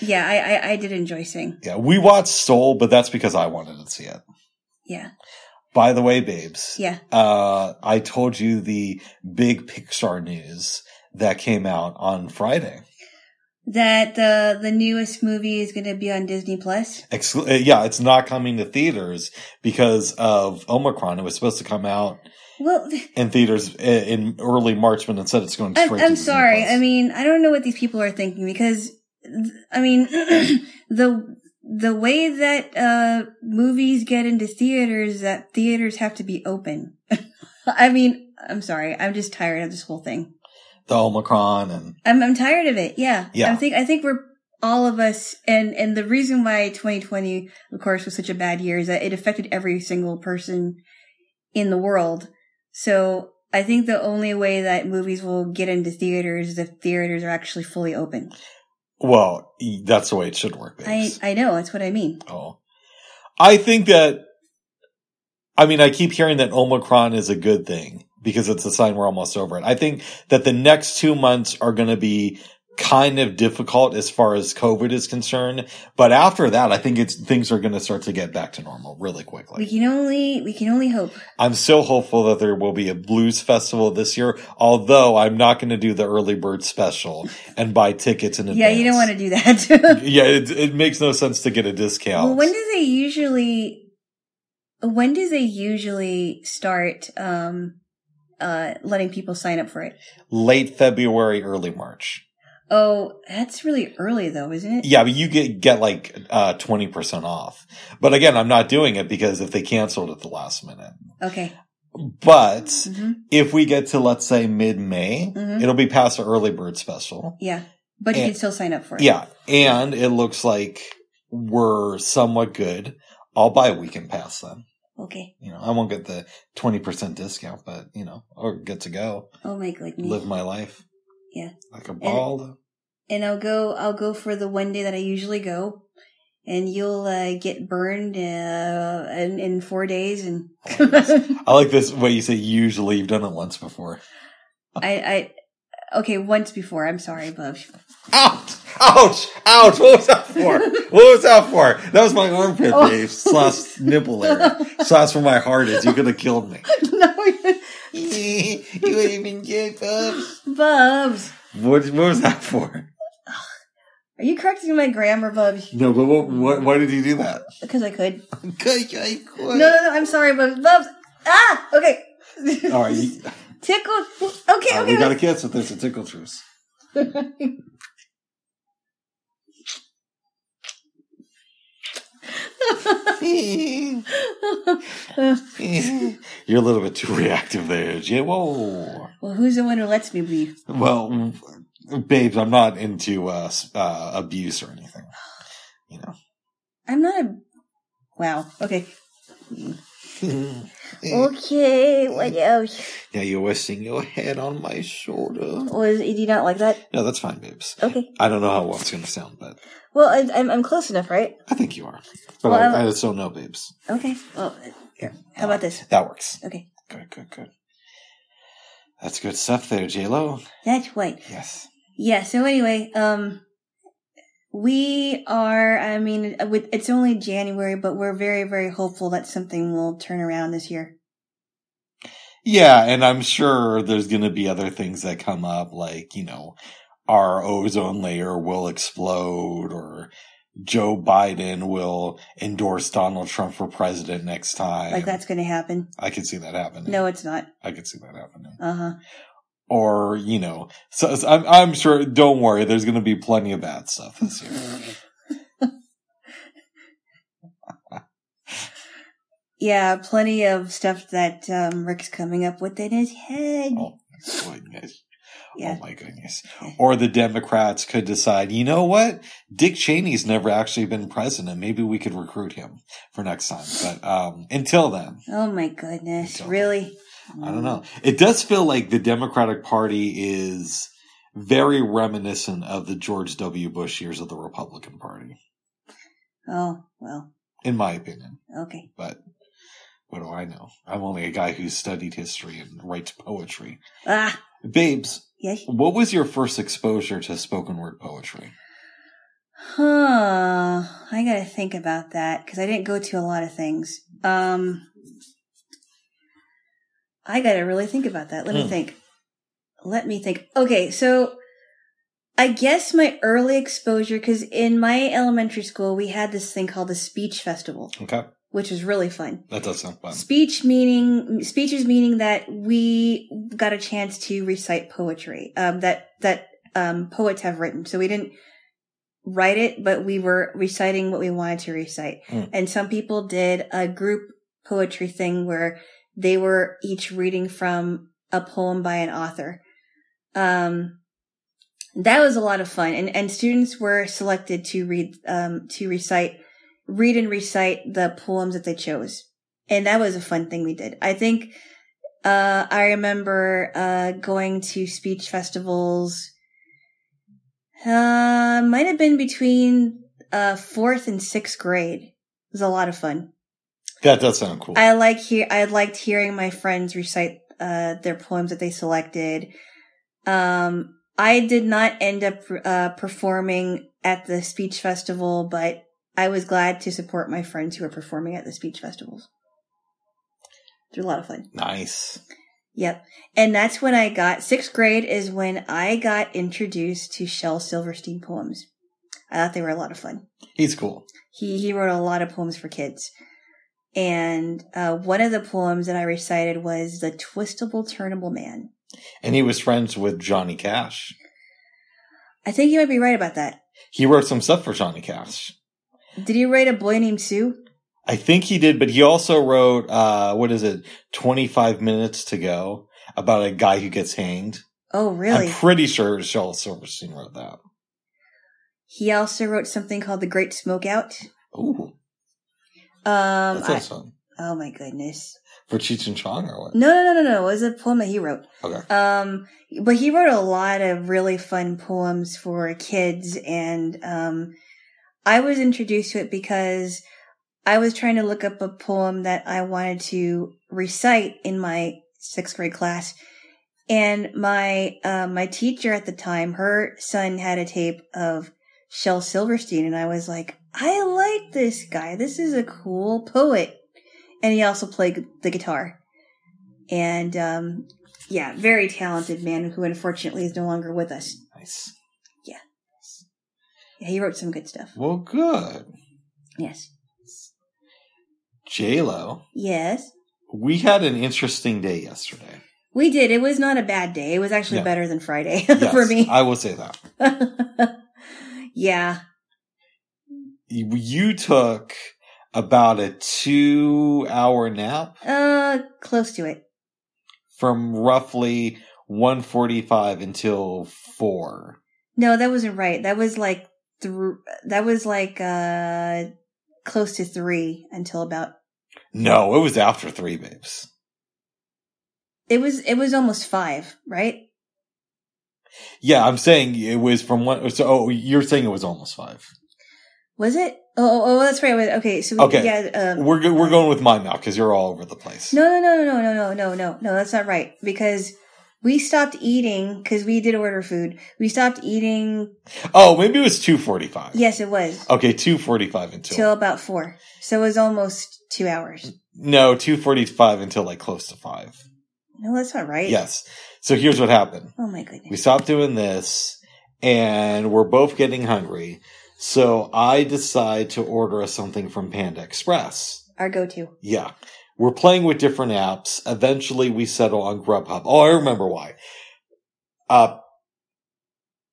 yeah, I, I, I did enjoy Sing. Yeah, we watched Soul, but that's because I wanted to see it. Yeah, By the way, babes, yeah. uh, I told you the big Pixar news that came out on Friday. That the the newest movie is going to be on Disney Plus. Exclu- uh, yeah, it's not coming to theaters because of Omicron. It was supposed to come out Well, in theaters in early March, but instead it's going straight. I'm to sorry. Plus. I mean, I don't know what these people are thinking because, I mean, the the way that uh movies get into theaters, that theaters have to be open. I mean, I'm sorry. I'm just tired of this whole thing. the Omicron and I'm I'm tired of it. Yeah. Yeah. I think I think we're all of us and and the reason why 2020 of course was such a bad year is that it affected every single person in the world. So I think the only way that movies will get into theaters is if theaters are actually fully open. Well, that's the way it should work. I. I know, that's what I mean. Oh, I think that. I mean, I keep hearing that Omicron is a good thing because it's a sign we're almost over it. I think that the next two months are going to be kind of difficult as far as COVID is concerned, but after that, I think it's things are going to start to get back to normal really quickly. We can only we can only hope. I'm so hopeful that there will be a blues festival this year, although I'm not going to do the early bird special and buy tickets in advance. Yeah, you don't want to do that. Yeah, it, it makes no sense to get a discount. well, when do they usually when do they usually start um uh letting people sign up for it? Late February, early March. Oh, that's really early though, isn't it? Yeah, but you get get like uh twenty percent off. But again, I'm not doing it because if they canceled at the last minute. Okay. But hmm if we get to let's say mid May, Mhm. it'll be past the early bird special. Yeah. But you can still sign up for it. Yeah, and it looks like we're somewhat good. I'll buy a weekend pass then. Okay. You know, I won't get the twenty percent discount, but you know, or get to go I'll make like live my life. Yeah. like a bald. and I'll go I'll go for the one day that I usually go. And you'll uh, get burned uh, in, in four days, and I like this way you say usually. You've done it once before. I, I okay once before. I'm sorry, Bub. Ouch! Ouch! Ouch! What was that for? what was that for? That was my armpit, Oh. babe. Slash nipple area. Slash where my heart is. You could have killed me. no, you would have been good, Bubs. Bubs. What, what was that for? Are you correcting my grammar, Bubs? No, but what, what, why did you do that? Because I could. Okay, okay, No, no, no. I'm sorry, Bubs. Bubs. Ah. Okay. All right, you, Tickle. Okay. all Okay. we got a kiss if there's a tickle truce. You're a little bit too reactive there, Jay. Whoa. well, who's the one who lets me be? Well, babes, I'm not into uh, uh, abuse or anything. You know. I'm not a. Wow. Okay. Okay. What else? Yeah, you're resting your head on my shoulder. Was do you not like that? No, that's fine, babes. Okay. I don't know how well it's going to sound, but Well, I, I'm I'm close enough, right? I think you are. But Well, I, I just don't know, babes. Okay. Well, here. How about this? That works. Okay. Good, good, good. That's good stuff there, J Lo. That's right. Yes. Yeah. So anyway, um, we are. I mean, it's only January, but we're very, very hopeful that something will turn around this year. Yeah, and I'm sure there's going to be other things that come up, like, you know, our ozone layer will explode, or Joe Biden will endorse Donald Trump for president next time. Like that's going to happen. I could see that happening. No, it's not. I could see that happening. Uh huh. Or, you know, so, so I'm, I'm sure, don't worry, there's going to be plenty of bad stuff this year. Yeah, plenty of stuff that um, Rick's coming up with in his head. Oh, my goodness. Yeah. Oh my goodness. Or the Democrats could decide, you know what? Dick Cheney's never actually been president. Maybe we could recruit him for next time. But um until then, Oh my goodness! Really? I don't know. It does feel like the Democratic Party is very reminiscent of the George W. Bush years of the Republican Party, Oh well. in my opinion. Okay. But what do I know? I'm only a guy who studied history and writes poetry. Ah. Babes, Yes. what was your first exposure to spoken word poetry? Huh. I gotta think about that because I didn't go to a lot of things. Um. I gotta really think about that. Let me Hmm. think. Let me think. Okay, so I guess my early exposure, because in my elementary school we had this thing called the speech festival, Okay. which was really fun. That does sound fun. Speech meaning speeches meaning that we got a chance to recite poetry um, that that um, poets have written. So we didn't write it, but we were reciting what we wanted to recite. Mm. And some people did a group poetry thing where they were each reading from a poem by an author. Um, that was a lot of fun, and and students were selected to read um, to recite read and recite the poems that they chose. And that was a fun thing we did. I think, uh, I remember, uh, going to speech festivals, uh, might have been between, uh, fourth and sixth grade. It was a lot of fun. That does sound cool. I like hear, I liked hearing my friends recite, uh, their poems that they selected. Um, I did not end up, uh, performing at the speech festival, but I was glad to support my friends who were performing at the speech festivals. They're a lot of fun. nice. Yep. And that's when I got, sixth grade is when I got introduced to Shel Silverstein poems. I thought they were a lot of fun. He's cool. He, he wrote a lot of poems for kids. And, uh, one of the poems that I recited was The Twistable Turnable Man. And he was friends with Johnny Cash. I think you might be right about that. He wrote some stuff for Johnny Cash. Did he write A Boy Named Sue? I think he did, but he also wrote, uh, what is it, 25 Minutes to Go about a guy who gets hanged. Oh, really? I'm pretty sure Shel Silverstein wrote that. He also wrote something called The Great Smokeout. Ooh, Um, I- oh my goodness. For Cheech and Chong or what? No, no, no, no, no. It was a poem that he wrote. Okay. Um, but he wrote a lot of really fun poems for kids, and um, I was introduced to it because I was trying to look up a poem that I wanted to recite in my sixth grade class, and my uh, my teacher at the time, her son had a tape of Shel Silverstein, and I was like, I like this guy. This is a cool poet, and he also played the guitar, and um, yeah, very talented man who unfortunately is no longer with us. Nice. Yeah. Yeah, he wrote some good stuff. Well, good. Yes. J Lo, Yes. we had an interesting day yesterday. We did. It was not a bad day. It was actually Yeah. better than Friday Yes, for me. I will say that. yeah. You, took about a two hour nap Uh, close to it. from roughly 145 until 4. No, that wasn't right. That was like th- that was like uh close to three until about No, it was after 3, babes. it was it was almost five, right? Yeah, I'm saying it was from one. So, oh, you're saying it was almost 5. Was it? Oh, oh, oh that's right. Okay, so we, Okay. yeah. Um, We're, go- we're going with my mouth because you're all over the place. no, no, no, no, no, no, no, no, no. That's not right because we stopped eating because we did order food. We stopped eating. Oh, maybe it was 245. Yes, it was Okay, 245 until. till about four. So it was almost two hours. no, 245 until like close to 5. No, that's not right. Yes. So here's what happened. Oh my goodness. We stopped doing this and we're both getting hungry. So I decide to order us something from Panda Express. Our go-to. Yeah. We're playing with different apps. Eventually we settle on Grubhub. Oh, I remember why. Uh,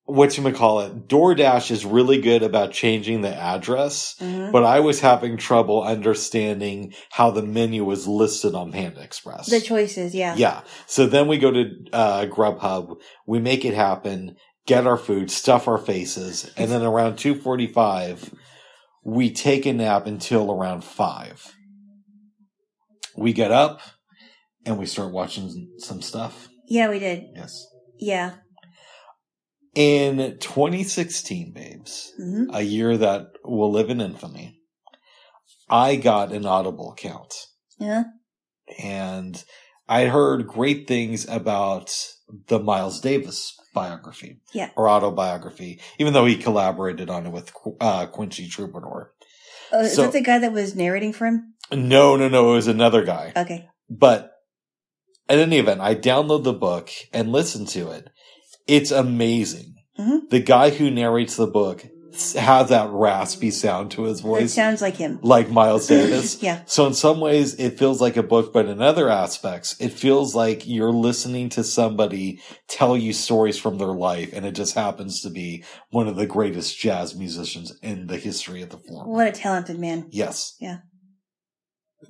whatchamacallit, DoorDash is really good about changing the address, hmm but I was having trouble understanding how the menu was listed on Panda Express. The choices, yeah. Yeah. So then we go to uh, Grubhub, we make it happen, get our food, stuff our faces, and then around 2:45 we take a nap until around 5. We get up and we start watching some stuff. Yeah, we did. Yes. Yeah. In 2016, babes, hmm a year that will live in infamy, I got an Audible account. Yeah. and I heard great things about the Miles Davis biography, Yeah. or autobiography, even though he collaborated on it with uh, Quincy Troupe. Oh, is So- that the guy that was narrating for him? No, no, no, it was another guy. Okay. But at any event, I download the book and listen to it. It's amazing. Mhm. The guy who narrates the book has that raspy sound to his It voice, sounds like him. like Miles Davis. Yeah. So in some ways it feels like a book, but in other aspects, it feels like you're listening to somebody tell you stories from their life, and it just happens to be one of the greatest jazz musicians in the history of the form. What a talented man. Yes. Yeah.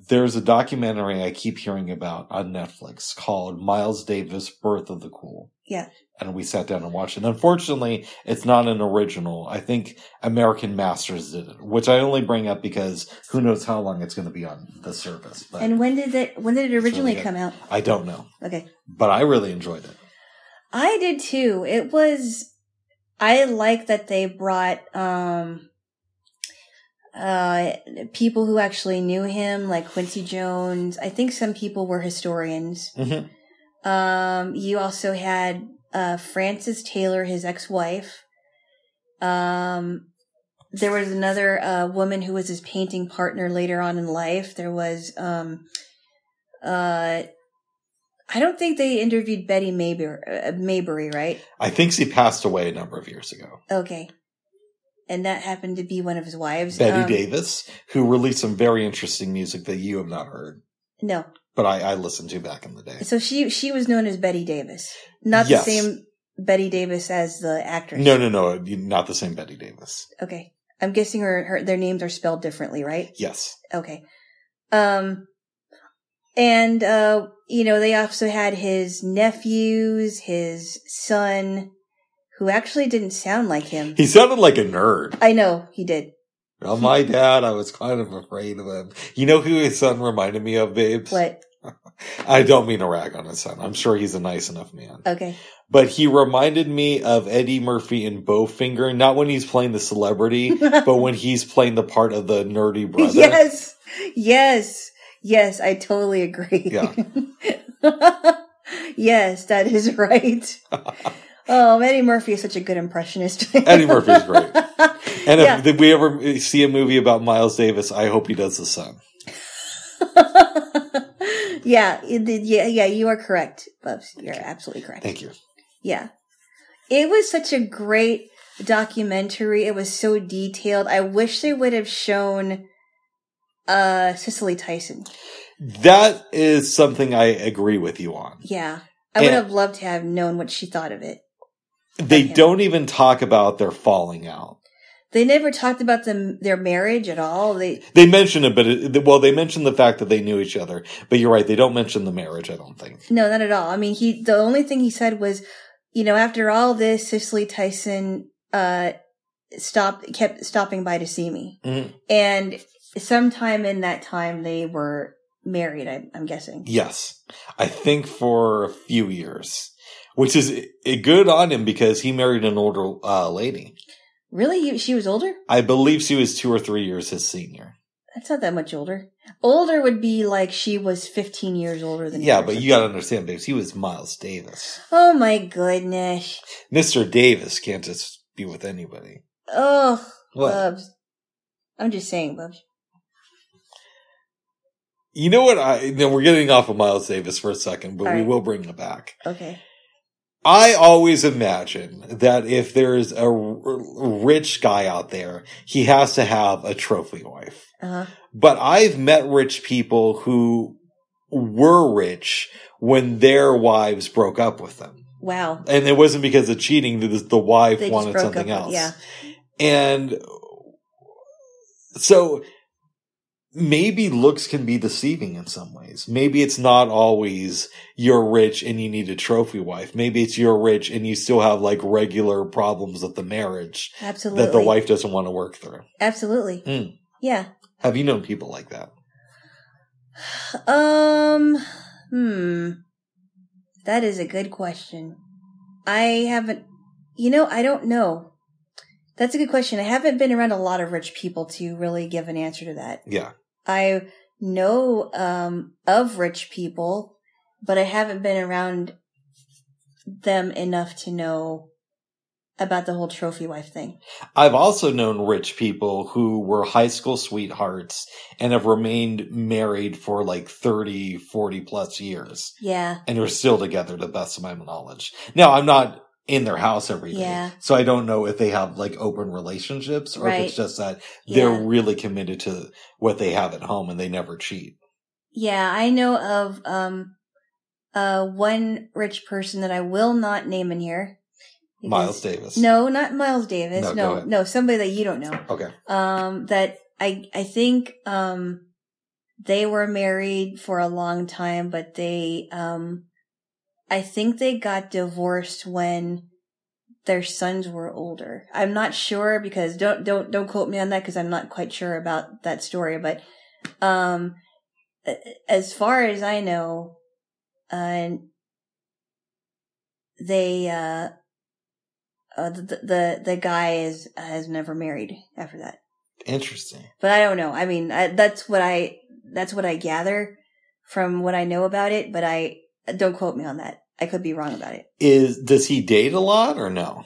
There's a documentary I keep hearing about on Netflix called Miles Davis Birth of the Cool. Yeah. And we sat down and watched it. Unfortunately, it's not an original. I think American Masters did it, which I only bring up because who knows how long it's going to be on the service. But And when did it when did it originally good. come out? I don't know. Okay. But I really enjoyed it. I did too. It was I like that they brought um uh people who actually knew him like Quincy Jones. I think some people were historians. Mhm. Um you also had uh Frances Taylor, his ex-wife. Um there was another uh woman who was his painting partner later on in life. There was um uh I don't think they interviewed Betty Mabry, uh, Mabry, right? I think she passed away a number of years ago. Okay. And that happened to be one of his wives. Betty Um, Davis, who released some very interesting music that you have not heard, No. but I, I listened to back in the day. So she she was known as Betty Davis. Not Yes. the same Betty Davis as the actress. No, no, no, not the same Betty Davis. Okay. I'm guessing her, her their names are spelled differently, right? Yes. Okay. Um and uh you know, they also had his nephews, his son who actually didn't sound like him. He sounded like a nerd. I know, he did. Well, my dad, I was kind of afraid of him. You know who his son reminded me of, babes? What? I don't mean to rag on his son. I'm sure he's a nice enough man. Okay. But he reminded me of Eddie Murphy in Bowfinger, not when he's playing the celebrity, but when he's playing the part of the nerdy brother. Yes. Yes. Yes, I totally agree. Yeah. yes, that is right. Oh, Eddie Murphy is such a good impressionist. Eddie Murphy is great. And if, Yeah. if we ever see a movie about Miles Davis, I hope he does the son. yeah, yeah, yeah, you are correct, Bubs. You're absolutely correct. Thank you. Yeah. It was such a great documentary. It was so detailed. I wish they would have shown uh Cicely Tyson. That is something I agree with you on. Yeah. I would have loved to have known what she thought of it. They don't even talk about their falling out. They never talked about them their marriage at all. They They mention it, but it, well, they mention the fact that they knew each other. But you're right; they don't mention the marriage. I don't think. no, not at all. I mean, he the only thing he said was, you know, after all this, Cicely Tyson uh stopped kept stopping by to see me, Mhm. and sometime in that time they were married. I, I'm guessing. Yes, I think for a few years, which is good on him because he married an older uh, lady. Really, she was older. I believe she was two or three years his senior. That's not that much older. Older would be like she was 15 years older than Yeah, but you got to understand, babes. He was Miles Davis. Oh my goodness. Mister Davis can't just be with anybody. Oh, What? Bubs. I'm just saying, Bubs. You know what? I know, we're getting off of Miles Davis for a second, but All we right. will bring it back. Okay. I always imagine that if there's a r- rich guy out there, he has to have a trophy wife. Uh huh. But I've met rich people who were rich when their wives broke up with them. Wow. And it wasn't because of cheating, the, the wife wanted something else. Yeah. And so maybe looks can be deceiving in some ways. Maybe it's not always you're rich and you need a trophy wife. Maybe it's you're rich and you still have like regular problems with the marriage Absolutely. that the wife doesn't want to work through. Absolutely. Mm. Yeah. Have you known people like that? Um, hmm. That is a good question. I haven't, you know, I don't know. That's a good question. I haven't been around a lot of rich people to really give an answer to that. Yeah. I know um, of rich people, but I haven't been around them enough to know about the whole trophy wife thing. I've also known rich people who were high school sweethearts and have remained married for like 30, 40 plus years Yeah, and are still together to the best of my knowledge. Now, I'm not in their house every day. Yeah. So I don't know if they have like open relationships or if it's just that they're Yeah. really committed to what they have at home and they never cheat. yeah. I know of um, uh, one rich person that I will not name in here. Miles Davis. No, not Miles Davis. No, No, no, somebody that you don't know. Okay. um that i i think um they were married for a long time but they um i think they got divorced when their sons were older i'm not sure because don't don't don't quote me on that because i'm not quite sure about that story but um as far as i know uh they uh uh, the, the the guy is has never married after that. Interesting. But I don't know. I mean, I, that's what I that's what I gather from what I know about it. But I don't quote me on that. I could be wrong about it. Is, does he date a lot or no?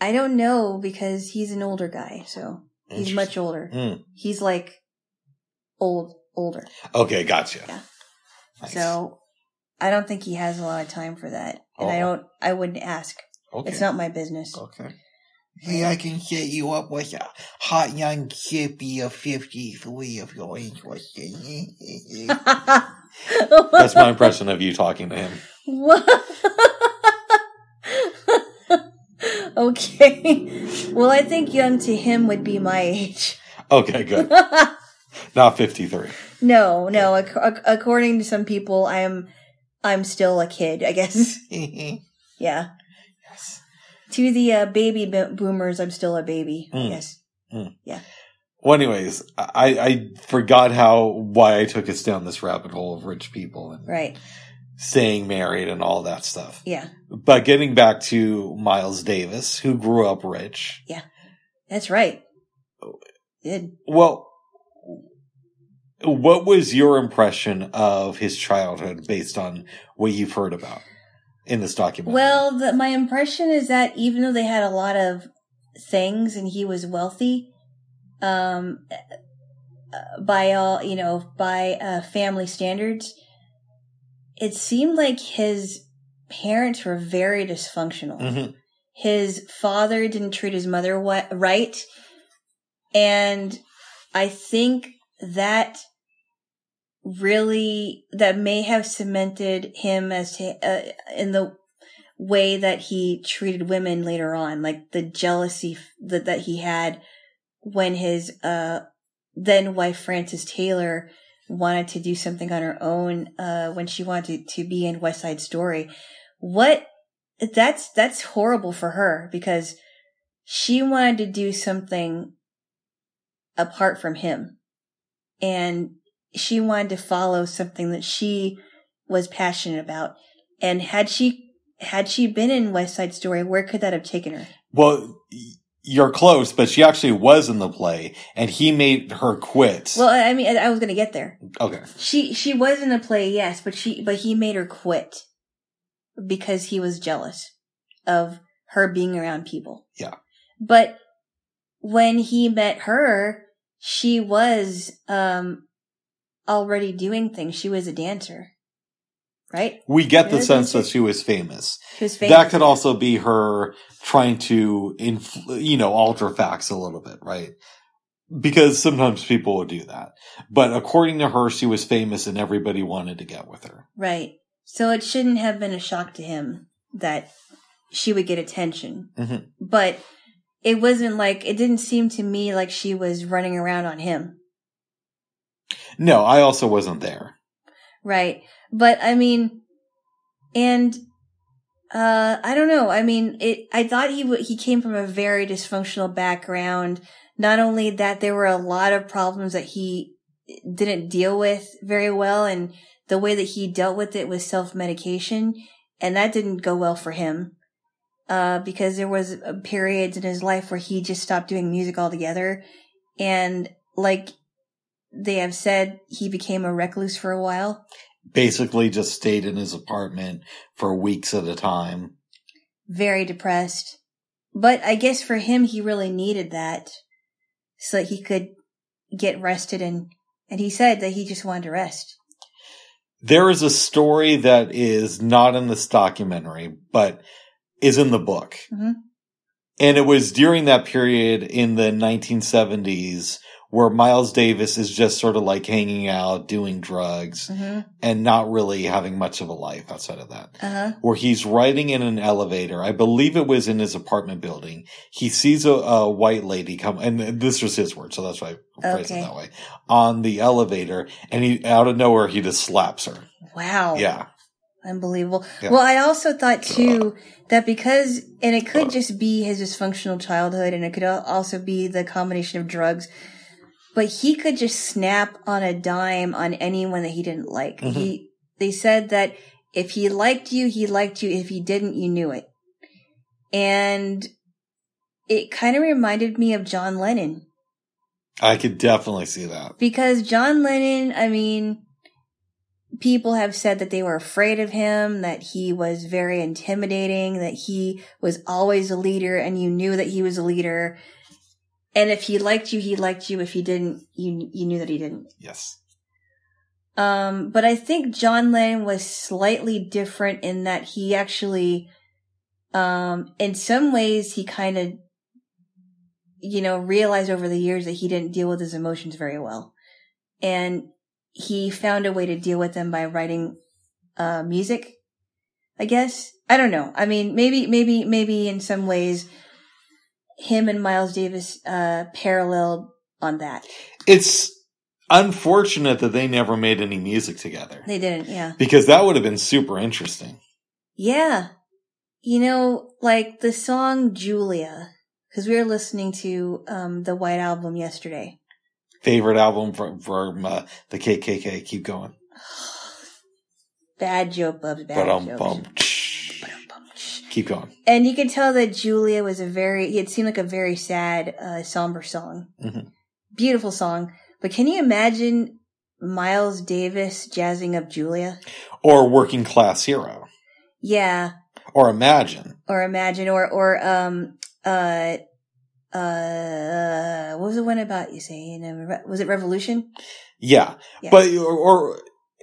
I don't know because he's an older guy, so he's much older. Mm. He's like old older. Okay. Gotcha. Yeah. Nice. So I don't think he has a lot of time for that, and I Oh. don't. I wouldn't ask. okay. It's not my business. Okay. Hey, I can set you up with a hot young hippie of 53 if you're interested. That's my impression of you talking to him. What? okay. Well, I think young to him would be my age. Okay, good. Not 53. no, no. ac- ac- according to some people, I'm I'm still a kid. I guess. Yeah. To the uh, baby boomers, I'm still a baby. Yes, Mm. guess. Well, anyways, I, I forgot how, why I took us down this rabbit hole of rich people and Right. staying married and all that stuff. Yeah. But getting back to Miles Davis, who grew up rich. Yeah, that's right. Did. Well, what was your impression of his childhood based on what you've heard about in this documentary? Well, the, my impression is that even though they had a lot of things and he was wealthy, um, by all you know, by uh, family standards, it seemed like his parents were very dysfunctional. Mhm. his father didn't treat his mother right. And I think that really, that may have cemented him as to, uh, in the way that he treated women later on, like the jealousy that, that he had when his, uh, then wife Frances Taylor wanted to do something on her own, uh, when she wanted to be in West Side Story. What, that's, that's horrible for her because she wanted to do something apart from him. And she wanted to follow something that she was passionate about. And had she, had she been in West Side Story, where could that have taken her? Well, you're close, but she actually was in the play, and he made her quit. Well, I mean, I was going to get there. okay. She, she was in the play, yes, but she, but he made her quit because he was jealous of her being around people. Yeah. But when he met her, she was, um, already doing things. She was a dancer. Right? We get the sense that she was famous. She was famous. That could also be her trying to, infl- you know, alter facts a little bit, right? Because sometimes people will do that. But according to her, she was famous and everybody wanted to get with her. Right. So it shouldn't have been a shock to him that she would get attention. Mhm. But it wasn't like, it didn't seem to me like she was running around on him. No, I also wasn't there. Right. But I mean, and, uh, I don't know. I mean, it, I thought he w- he came from a very dysfunctional background. Not only that, there were a lot of problems that he didn't deal with very well and the way that he dealt with it was self-medication and that didn't go well for him. Uh, because there was periods in his life where he just stopped doing music altogether. And like they have said, he became a recluse for a while. Basically just stayed in his apartment for weeks at a time. very depressed. But I guess for him, he really needed that so that he could get rested and, and he said that he just wanted to rest. There is a story that is not in this documentary, but is in the book. Mhm. And it was during that period in the 1970s where Miles Davis is just sort of like hanging out, doing drugs, Mm-hmm. and not really having much of a life outside of that. Uh huh. Where he's riding in an elevator. I believe it was in his apartment building. He sees a, a white lady come, and this was his word, so that's why I phrased Okay. it that way, on the elevator, and he, out of nowhere, he just slaps her. Wow. Yeah. Unbelievable. Yeah. Well, I also thought too that because, and it could just be his dysfunctional childhood and it could also be the combination of drugs, but he could just snap on a dime on anyone that he didn't like. Mhm. He, they said that if he liked you, he liked you. If he didn't, you knew it. And it kind of reminded me of John Lennon I could definitely see that. because John Lennon, I mean, people have said that they were afraid of him, that he was very intimidating, that he was always a leader and you knew that he was a leader. And if he liked you, he liked you. If he didn't, you, you knew that he didn't. Yes. Um, but I think John Lennon was slightly different in that he actually, um, in some ways he kind of, you know, realized over the years that he didn't deal with his emotions very well. And he found a way to deal with them by writing, uh, music, I guess. I don't know. I mean, maybe, maybe, maybe in some ways him and Miles Davis, uh, paralleled on that. It's unfortunate that they never made any music together They didn't, yeah. because that would have been super interesting. Yeah. You know, like the song Julia, because we were listening to um, the White Album yesterday. Favorite album from, from uh, the KKK. Keep going. Bad joke, Bubs, bad bum. Keep going. And you could tell that Julia was a very, it seemed like a very sad, uh, somber song. Mhm. Beautiful song. But can you imagine Miles Davis jazzing up Julia? Or working class hero. Yeah. Or imagine. Or imagine, or, or, um, uh, uh, what was the one about you saying? uh, Was it Revolution? Yeah. Yeah. But, or, or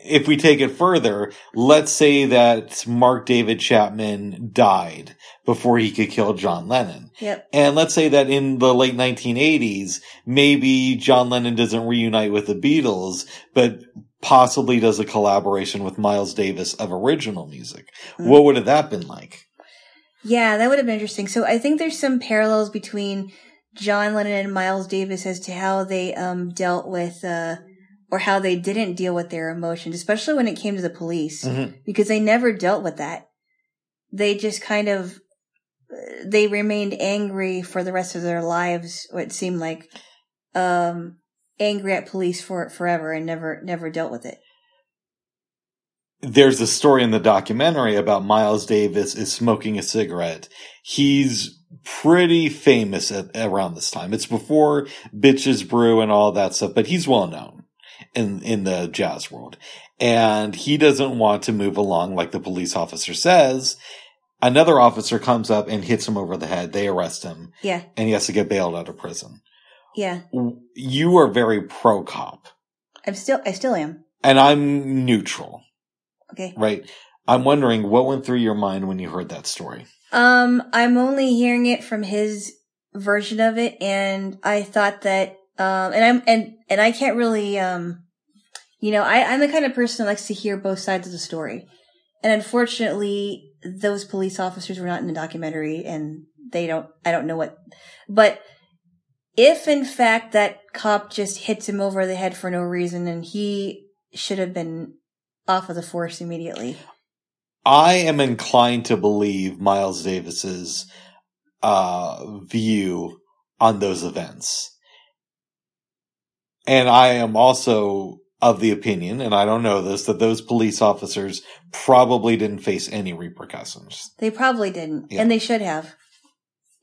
if we take it further, let's say that Mark David Chapman died before he could kill John Lennon. Yep. And let's say that in the late 1980s, maybe John Lennon doesn't reunite with the Beatles, but possibly does a collaboration with Miles Davis of original music. Mhm. What would have that been like? Yeah, that would have been interesting. So I think there's some parallels between John Lennon and Miles Davis as to how they um, dealt with, uh, or how they didn't deal with their emotions, especially when it came to the police, Mhm. because they never dealt with that. They just kind of, they remained angry for the rest of their lives. What seemed like, um, angry at police for it forever and never, never dealt with it. there's a story in the documentary about Miles Davis is smoking a cigarette. He's pretty famous at around this time. It's before Bitches Brew and all that stuff, but he's well known in in the jazz world. And he doesn't want to move along like the police officer says. Another officer comes up and hits him over the head. They arrest him Yeah, and he has to get bailed out of prison. yeah. You are very pro cop I'm still, I still am. and I'm neutral. Okay. Right. I'm wondering what went through your mind when you heard that story. Um, I'm only hearing it from his version of it, and I thought that, um, and I'm, and, and I can't really, um, you know, I, I'm the kind of person that likes to hear both sides of the story. And unfortunately, those police officers were not in the documentary, and they don't, I don't know what, but if in fact that cop just hits him over the head for no reason, and he should have been off of the force immediately. I am inclined to believe Miles Davis's uh, view on those events. And I am also of the opinion, and I don't know this, that those police officers probably didn't face any repercussions. They probably didn't, Yeah. and they should have.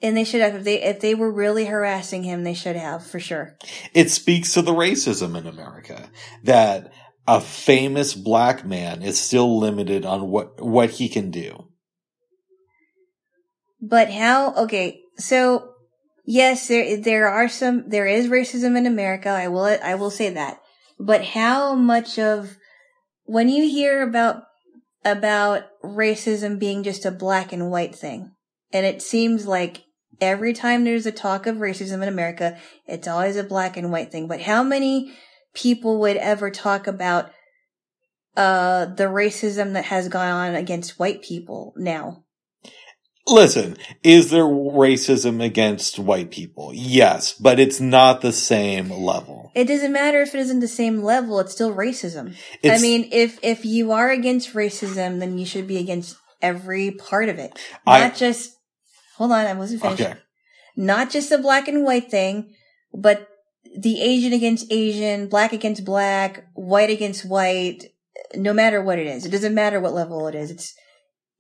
And they should have if they if they were really harassing him. They should have for sure. It speaks to the racism in America that a famous black man is still limited on what, what he can do. But how? Okay, so yes, there there are some there is racism in America. I will I will say that. But how much of when you hear about about racism being just a black and white thing, and it seems like every time there's a talk of racism in America, it's always a black and white thing. But how many people would ever talk about uh the racism that has gone on against white people now? Listen, is there racism against white people? Yes, but it's not the same level. It doesn't matter if it isn't the same level, it's still racism. I mean, if if you are against racism, then you should be against every part of it. I- Not just Hold on, I wasn't finished. okay. Not just the black and white thing, but the Asian against Asian, black against black, white against white, no matter what it is. It doesn't matter what level it is. It's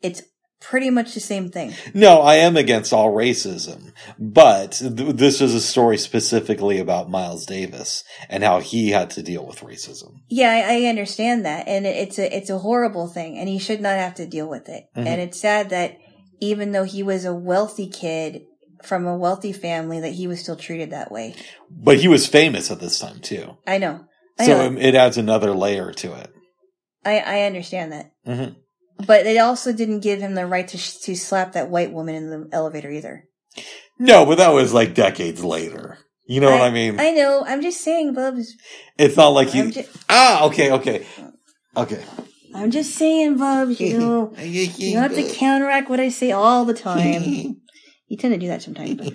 it's pretty much the same thing. No, I am against all racism, but th- this is a story specifically about Miles Davis and how he had to deal with racism. Yeah, I, I understand that, and it- it's a it's a horrible thing, and he should not have to deal with it. Mhm. And it's sad that even though he was a wealthy kid from a wealthy family, that he was still treated that way. But he was famous at this time too. I know, I So know, it adds another layer to it. I I understand that, Mhm. But it also didn't give him the right to sh- to slap that white woman in the elevator either. No, but that was like decades later. You know what I mean? I know. I'm just saying, Bubs. it's not like you. just, ah, okay, okay. Okay. I'm just saying, Bubs. You know, you have to counteract what I say all the time. You tend to do that sometimes. But.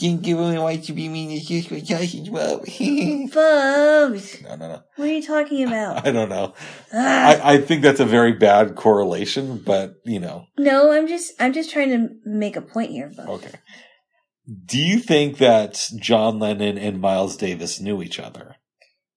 Can't give away why you be mean as just for sausage, Bob. Bubs, no, no, no. what are you talking about? I don't know. Ah. I, I think that's a very bad correlation, but you know, No, I'm just I'm just trying to make a point here, Bubs. okay. Do you think that John Lennon and Miles Davis knew each other?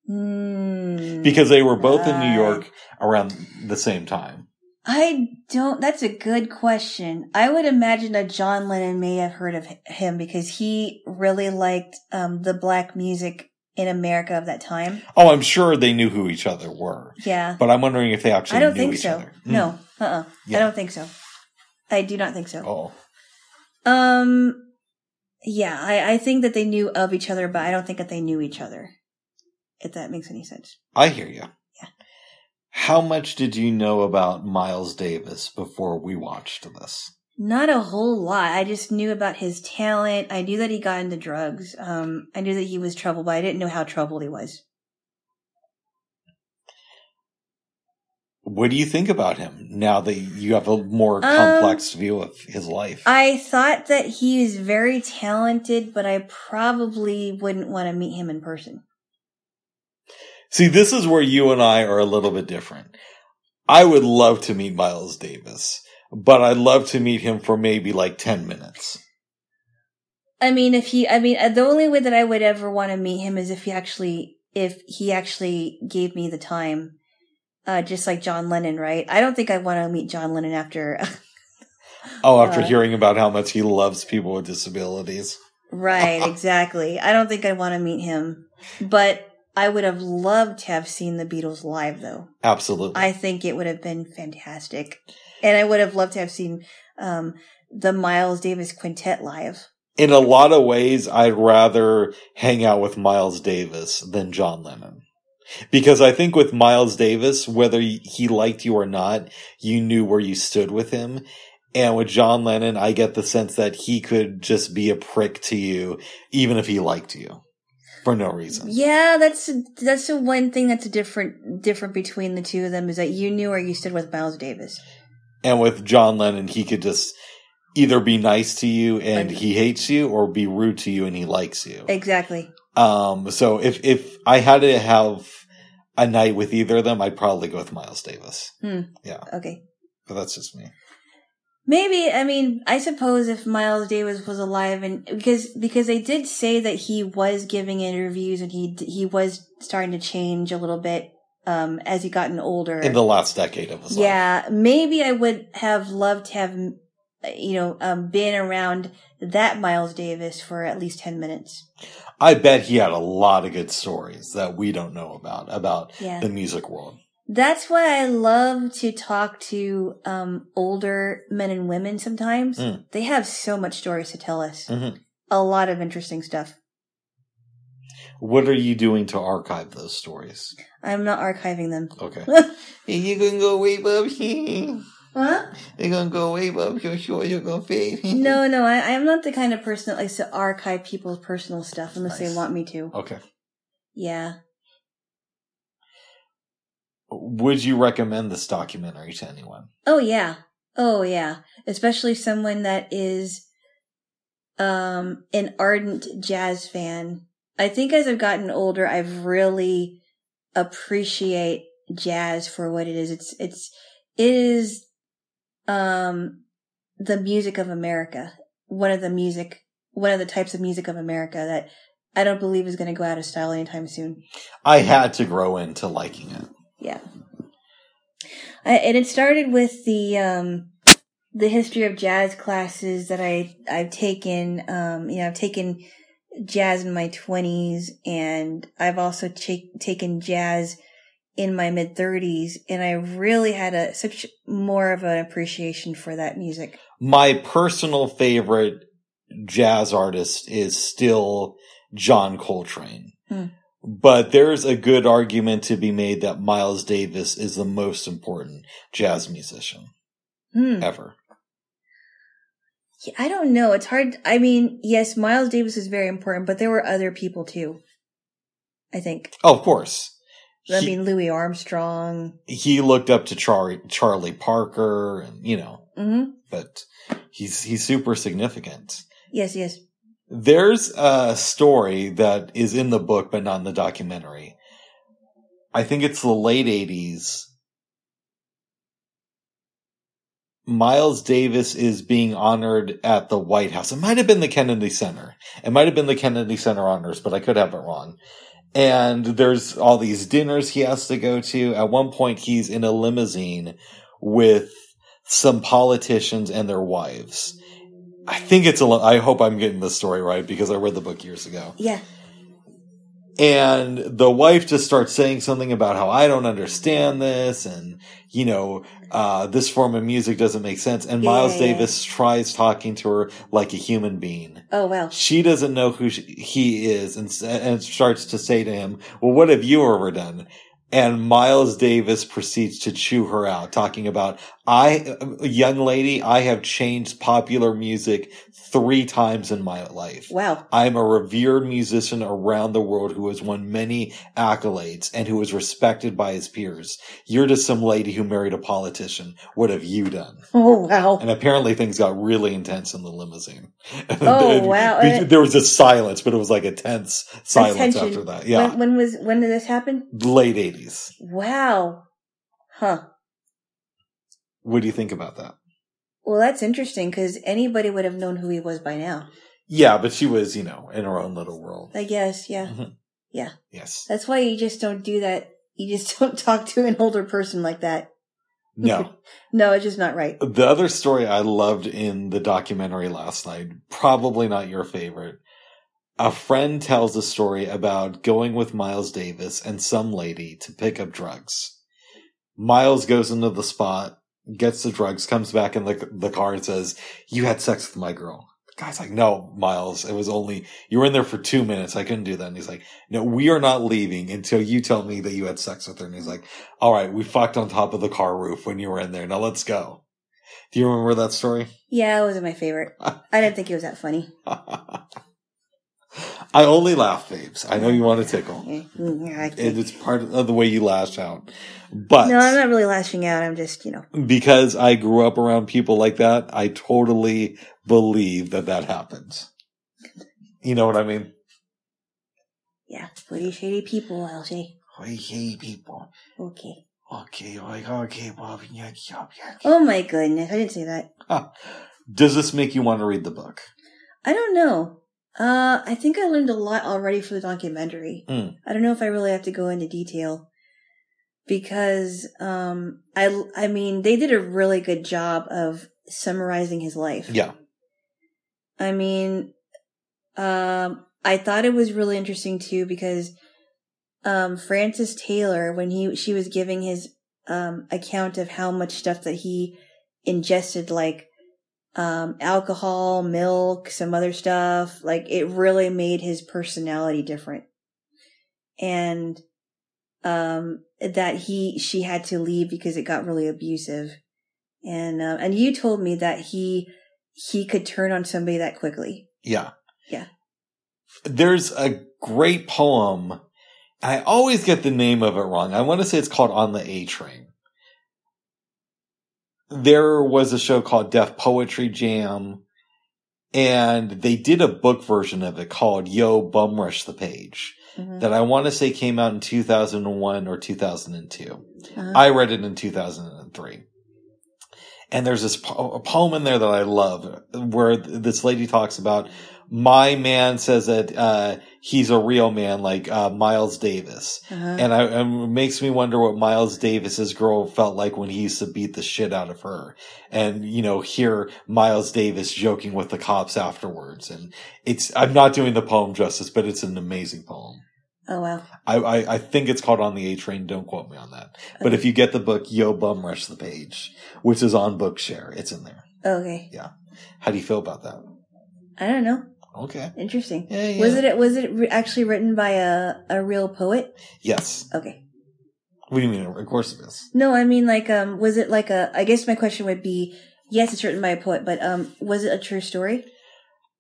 Mm, Because they were both in New York around the same time. I don't. That's a good question. I would imagine that John Lennon may have heard of him because he really liked um, the black music in America of that time. Oh, I'm sure they knew who each other were, Yeah, but I'm wondering if they actually I don't think so. other. Hmm. No, uh, uh Yeah. I don't think so. I do not think so. Oh, Um, yeah, I, I think that they knew of each other, but I don't think that they knew each other. If that makes any sense. I hear you. How much did you know about Miles Davis before we watched this? Not a whole lot. I just knew about his talent. I knew that he got into drugs. Um, I knew that he was troubled, but I didn't know how troubled he was. What do you think about him now that you have a more Um, complex view of his life? I thought that he was very talented, but I probably wouldn't want to meet him in person. See, this is where you and I are a little bit different. I would love to meet Miles Davis, but I'd love to meet him for maybe like 10 minutes. I mean, if he, I mean, uh, the only way that I would ever want to meet him is if he actually, if he actually gave me the time, uh, just like John Lennon, right? I don't think I want to meet John Lennon after, Oh, after Uh, hearing about how much he loves people with disabilities. right? Exactly. I don't think I'd want to meet him, but I would have loved to have seen the Beatles live, though. Absolutely. I think it would have been fantastic, and I would have loved to have seen um, the Miles Davis Quintet live. In a lot of ways, I'd rather hang out with Miles Davis than John Lennon. Because I think with Miles Davis, whether he liked you or not, you knew where you stood with him. And with John Lennon, I get the sense that he could just be a prick to you, even if he liked you. For no reason. Yeah, that's that's the one thing that's a different different between the two of them is that you knew where you stood with Miles Davis. And with John Lennon, he could just either be nice to you and And- he hates you or be rude to you and he likes you. Exactly. Um, so if, if I had to have a night with either of them, I'd probably go with Miles Davis. Yeah. Okay. But that's just me. Maybe I mean I suppose if Miles Davis was alive and because because they did say that he was giving interviews and he he was starting to change a little bit um as he gotten older. In the last decade of his life. yeah, maybe I would have loved to have you know um been around that Miles Davis for at least 10 minutes. I bet he had a lot of good stories that we don't know about, about Yeah. the music world. That's why I love to talk to um, older men and women sometimes. Mm. They have so much stories to tell us. Mhm. A lot of interesting stuff. What are you doing to archive those stories? I'm not archiving them. Okay. you're gonna go way up here. Huh? You're gonna go way up here. Sure, you're gonna fade. No, no, I, I'm not the kind of person that likes to archive people's personal stuff unless Nice. they want me to. Okay. Yeah. Would you recommend this documentary to anyone? Oh yeah. Oh yeah. Especially someone that is um an ardent jazz fan. I think as I've gotten older I've really appreciate jazz for what it is. It's it's it is um the music of America. One of the music one of the types of music of America that I don't believe is going to go out of style anytime soon. I had to grow into liking it. Yeah. I, and it started with the um the history of jazz classes that I I've taken. Um, you know, I've taken jazz in my twenties, and I've also cha- taken jazz in my mid thirties, and I really had a such more of an appreciation for that music. My personal favorite jazz artist is still John Coltrane. Hmm. But there's a good argument to be made that Miles Davis is the most important jazz musician Hmm. ever. Yeah, I don't know. It's hard. I mean, yes, Miles Davis is very important, but there were other people too. I think. Oh, of course. I He- mean, Louis Armstrong. he looked up to Charlie Charlie Parker and you know, hmm but he's he's super significant. Yes, yes. There's a story that is in the book but not in the documentary. I think it's the late 80s. Miles Davis is being honored at the White House. It might have been the Kennedy Center. It might have been the Kennedy Center honors, but I could have it wrong. And there's all these dinners he has to go to. At one point, he's in a limousine with some politicians and their wives. I think it's a. I hope I'm getting this story right because I read the book years ago. Yeah. And the wife just starts saying something about how I don't understand this, and you know, uh, this form of music doesn't make sense. And Yeah, Miles yeah. Davis tries talking to her like a human being. Oh wow. She doesn't know who she, he is, and, and starts to say to him, "Well, what have you ever done?" And Miles Davis proceeds to chew her out, talking about, I, young lady, I have changed popular music three times in my life. Wow. I'm a revered musician around the world who has won many accolades and who is respected by his peers. You're just some lady who married a politician. What have you done? Oh wow. And apparently things got really intense in the limousine. Oh, wow. There was a silence, but it was like a tense silence Attention. after that. Yeah. When, when was when did this happen? Late 80s. Wow. Huh. What do you think about that? Well, that's interesting because anybody would have known who he was by now. Yeah, but she was, you know, in her own little world. I guess. Yeah. Mhm. Yeah. Yes. That's why you just don't do that. You just don't talk to an older person like that. No. No, it's just not right. The other story I loved in the documentary last night, probably not your favorite. A friend tells a story about going with Miles Davis and some lady to pick up drugs. Miles goes into the spot, gets the drugs, comes back in the, the car and says, You had sex with my girl. The guy's like, No, Miles, it was only, you were in there for two minutes. I couldn't do that. And he's like, No, we are not leaving until you tell me that you had sex with her. And he's like, All right, we fucked on top of the car roof when you were in there. Now let's go. Do you remember that story? Yeah, it wasn't my favorite. I didn't think it was that funny. I only laugh, babes. I know you want to tickle. Yeah, I It- think- It's part of the way you lash out. But No, I'm not really lashing out. I'm just, you know. because I grew up around people like that, I totally believe that that happens. You know what I mean? Yeah, pretty shady people, I'll say. I hate people. Okay. Okay, oh, okay, Bobby. yeah, yeah, yeah. Oh my goodness, I didn't say that. Does this make you want to read the book? I don't know. Uh, I think I learned a lot already for the documentary. Mm. I don't know if I really have to go into detail because, um, I, I mean, they did a really good job of summarizing his life. Yeah. I mean, um, I thought it was really interesting too because, um, Frances Taylor, when he, she was giving his, um, account of how much stuff that he ingested, like, um, alcohol, milk, some other stuff, like it really made his personality different. And, um, that he, she had to leave because it got really abusive. And, uh, and you told me that he, he could turn on somebody that quickly. Yeah. Yeah. There's a great poem. I always get the name of it wrong. I want to say it's called On the A Train. There was a show called Def Poetry Jam, and they did a book version of it called Yo Bum Rush the Page Mhm. that I want to say came out in 2001 or 2002. Uh-huh. I read it in 2003. And there's this po- a poem in there that I love where this lady talks about my man says that uh, he's a real man, like uh, Miles Davis. Uh-huh. And I, it makes me wonder what Miles Davis's girl felt like when he used to beat the shit out of her. And, you know, hear Miles Davis joking with the cops afterwards. And it's, I'm not doing the poem justice, but it's an amazing poem. oh wow. I, I, I think it's called On the A Train. Don't quote me on that. But if you get the book Yo Bum Rush the Page, which is on Bookshare, it's in there. Okay. Yeah. How do you feel about that? I don't know. Okay. Interesting. Yeah, yeah. Was it was it actually written by a a real poet? Yes. Okay. What do you mean? Of course it is. No, I mean like um was it like a I guess my question would be yes, it's written by a poet, but um was it a true story?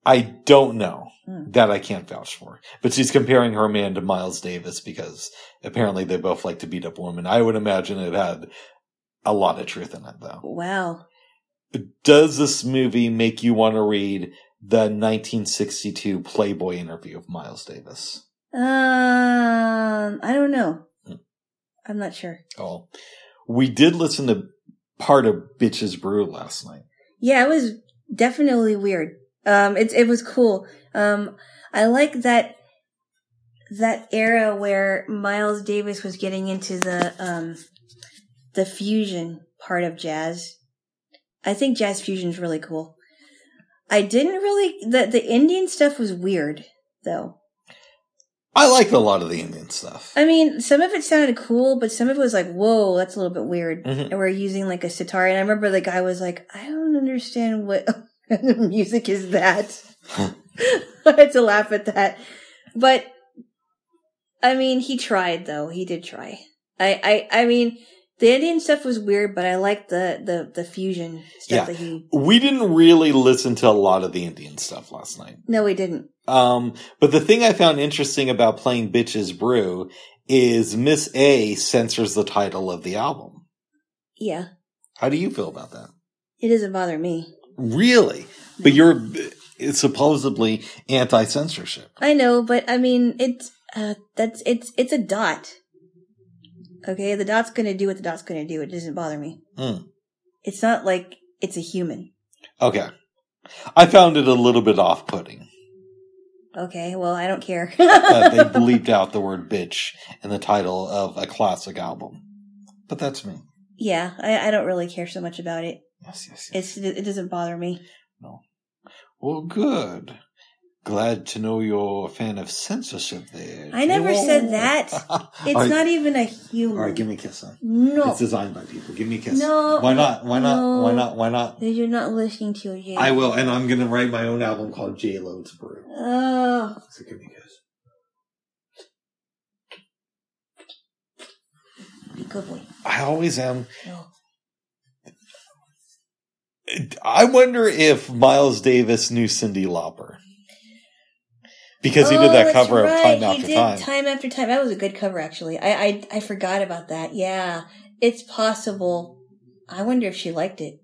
I don't know. Hmm. That I can't vouch for. But she's comparing her man to Miles Davis because apparently they both like to beat up women. I would imagine it had a lot of truth in it though. Wow. Does this movie make you want to read the 1962 Playboy interview of Miles Davis? Um I don't know. Hmm. I'm not sure. Oh, we did listen to part of Bitches Brew last night. Yeah, it was definitely weird. Um, it it was cool. Um, I like that that era where Miles Davis was getting into the um the fusion part of jazz. I think jazz fusion is really cool. I didn't really the the Indian stuff was weird though. I like a lot of the Indian stuff. I mean, some of it sounded cool, but some of it was like, "Whoa, that's a little bit weird." Mhm. And we're using like a sitar, and I remember the guy was like, "I don't understand what music is that." I had to laugh at that, but I mean, he tried though. He did try. I, I, I mean, the Indian stuff was weird, but I liked the, the, the fusion stuff Yeah. that he, We didn't really listen to a lot of the Indian stuff last night. no, we didn't. Um, but the thing I found interesting about playing Bitches Brew is Miss A censors the title of the album. Yeah. How do you feel about that? It doesn't bother me. Really? But you're it's supposedly anti censorship. I know, but I mean, it's, uh, that's, it's, it's a dot. Okay. The dot's gonna do what the dot's gonna do. It doesn't bother me. Hmm. It's not like it's a human. Okay. I found it a little bit off putting Okay. Well, I don't care. that they bleeped out the word bitch in the title of a classic album. But that's me. yeah. I, I don't really care so much about it. Yes, yes, yes. It's, it doesn't bother me. No. Well, good. Glad to know you're a fan of censorship there. I never Joe. said that. It's right, not even a human. All right, give me a kiss, son. no. It's designed by people. Give me a kiss. No. Why not? Why not? No. Why not? Why not? You're not listening to it yet. I will, and I'm gonna write my own album called J Load's Brew. Oh, So give me a kiss. be good boy. I always am. No. I wonder if Miles Davis knew Cyndi Lauper because he did Oh, that that's cover of right. Time he After did Time. Time after time. That was a good cover, actually. I, I I forgot about that. Yeah, it's possible. I wonder if she liked it.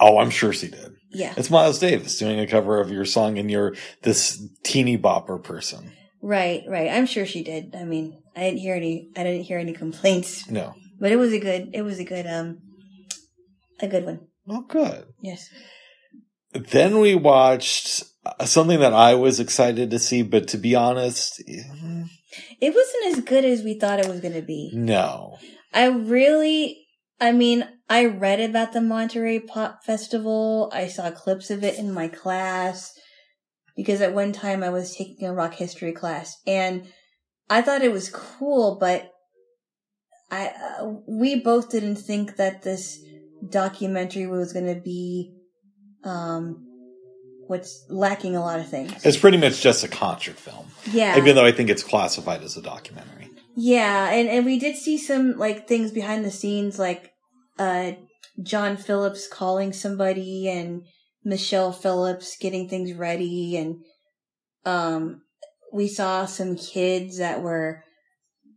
Oh, I'm sure she did. Yeah. It's Miles Davis doing a cover of your song, and you're this teeny bopper person. Right. Right. I'm sure she did. I mean, I didn't hear any. I didn't hear any complaints, No. but it was a good. It was a good. Um, a good one. Oh, good. Yes. Then we watched uh, something that I was excited to see, but to be honest, It wasn't as good as we thought it was going to be. no. I really, I mean, I read about the Monterey Pop Festival. I saw clips of it in my class because at one time I was taking a rock history class and I thought it was cool, but I, uh, we both didn't think that this documentary was going to be, um, what's lacking a lot of things. It's pretty much just a concert film, Yeah. even though I think it's classified as a documentary. Yeah, and, and we did see some like things behind the scenes, like uh John Phillips calling somebody and Michelle Phillips getting things ready, and um we saw some kids that were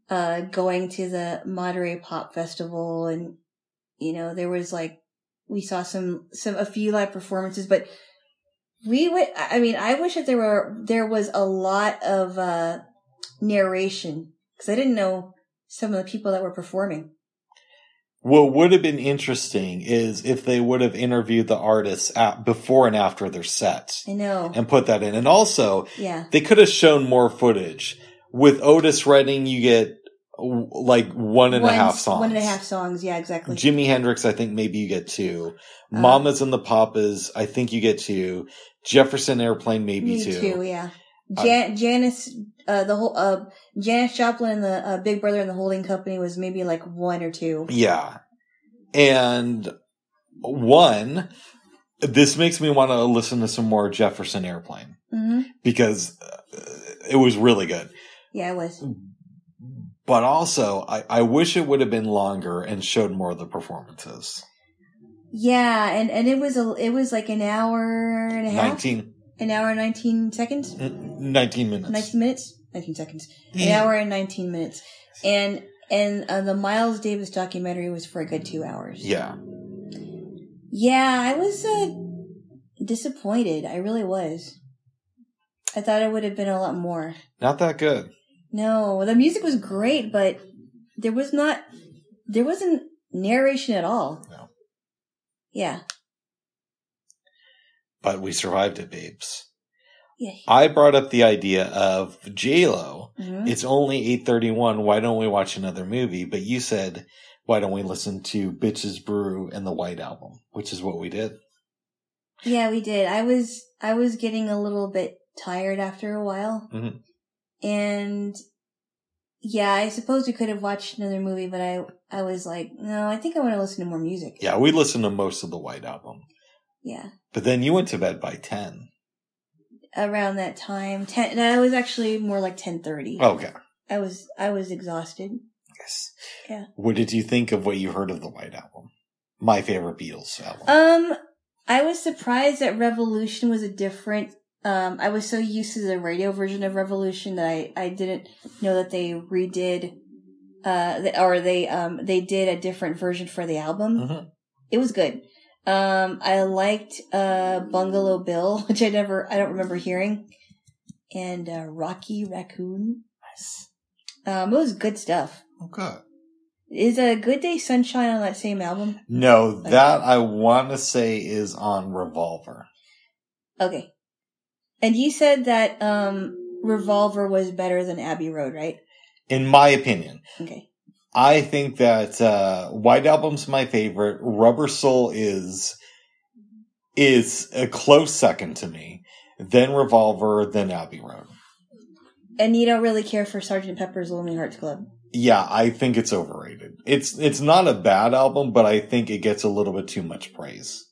uh going to the Monterey Pop Festival, and you know there was like we saw some some a few live performances, but we would I mean I wish that there were there was a lot of uh narration because I didn't know some of the people that were performing. What would have been interesting is if they would have interviewed the artists at, before and after their sets I know. and put that in. And also, Yeah. they could have shown more footage. With Otis Redding, you get like one and a half songs. One and a half songs. Yeah, exactly. Jimi Hendrix, I think maybe you get two. Uh, Mamas and the Papas, I think you get two. Jefferson Airplane, maybe two. too. Yeah. Jan- Janis, uh, the whole, uh, Janis Joplin and the uh, Big Brother and the Holding Company was maybe like one or two. Yeah. And one, this makes me want to listen to some more Jefferson Airplane hmm because uh, it was really good. Yeah, it was. But also, I, I wish it would have been longer and showed more of the performances. Yeah, and and it was a it was like an hour and a half, 19, an hour and nineteen seconds, n- 19 minutes. nineteen minutes, nineteen seconds, an hour and nineteen minutes, and and uh, the Miles Davis documentary was for a good two hours. Yeah. Yeah, I was uh, disappointed. I really was. I thought it would have been a lot more. Not that good. No, the music was great, but there was not, there wasn't narration at all. No. Yeah. But we survived it, babes. Yeah. I brought up the idea of J-Lo. Mhm. It's only 831. Why don't we watch another movie? But you said, why don't we listen to Bitches Brew and the White Album? Which is what we did. Yeah, we did. I was, I was getting a little bit tired after a while. Mhm. And yeah, I suppose we could have watched another movie, but I, I was like, no, I think I want to listen to more music. Yeah, we listened to most of the White Album. Yeah. But then you went to bed by 10. Around that time, ten, no, it was actually more like 1030. Okay. I was, I was exhausted. Yes. Yeah. What did you think of what you heard of the White Album? My favorite Beatles album. Um, I was surprised that Revolution was a different. Um, I was so used to the radio version of Revolution that I, I didn't know that they redid, uh, the, or they um they did a different version for the album. Mhm. It was good. Um, I liked uh Bungalow Bill, which I never, I don't remember hearing, and uh, Rocky Raccoon. Nice. Um, it was good stuff. Okay. Is a Good Day Sunshine on that same album? No, that I want to say is on Revolver. Okay. And you said that um Revolver was better than Abbey Road, right? In my opinion, Okay. I think that uh, White Album's my favorite. Rubber Soul is is a close second to me. Then Revolver, then Abbey Road. And you don't really care for Sergeant Pepper's Lonely Hearts Club. Yeah, I think it's overrated. It's it's not a bad album, but I think it gets a little bit too much praise,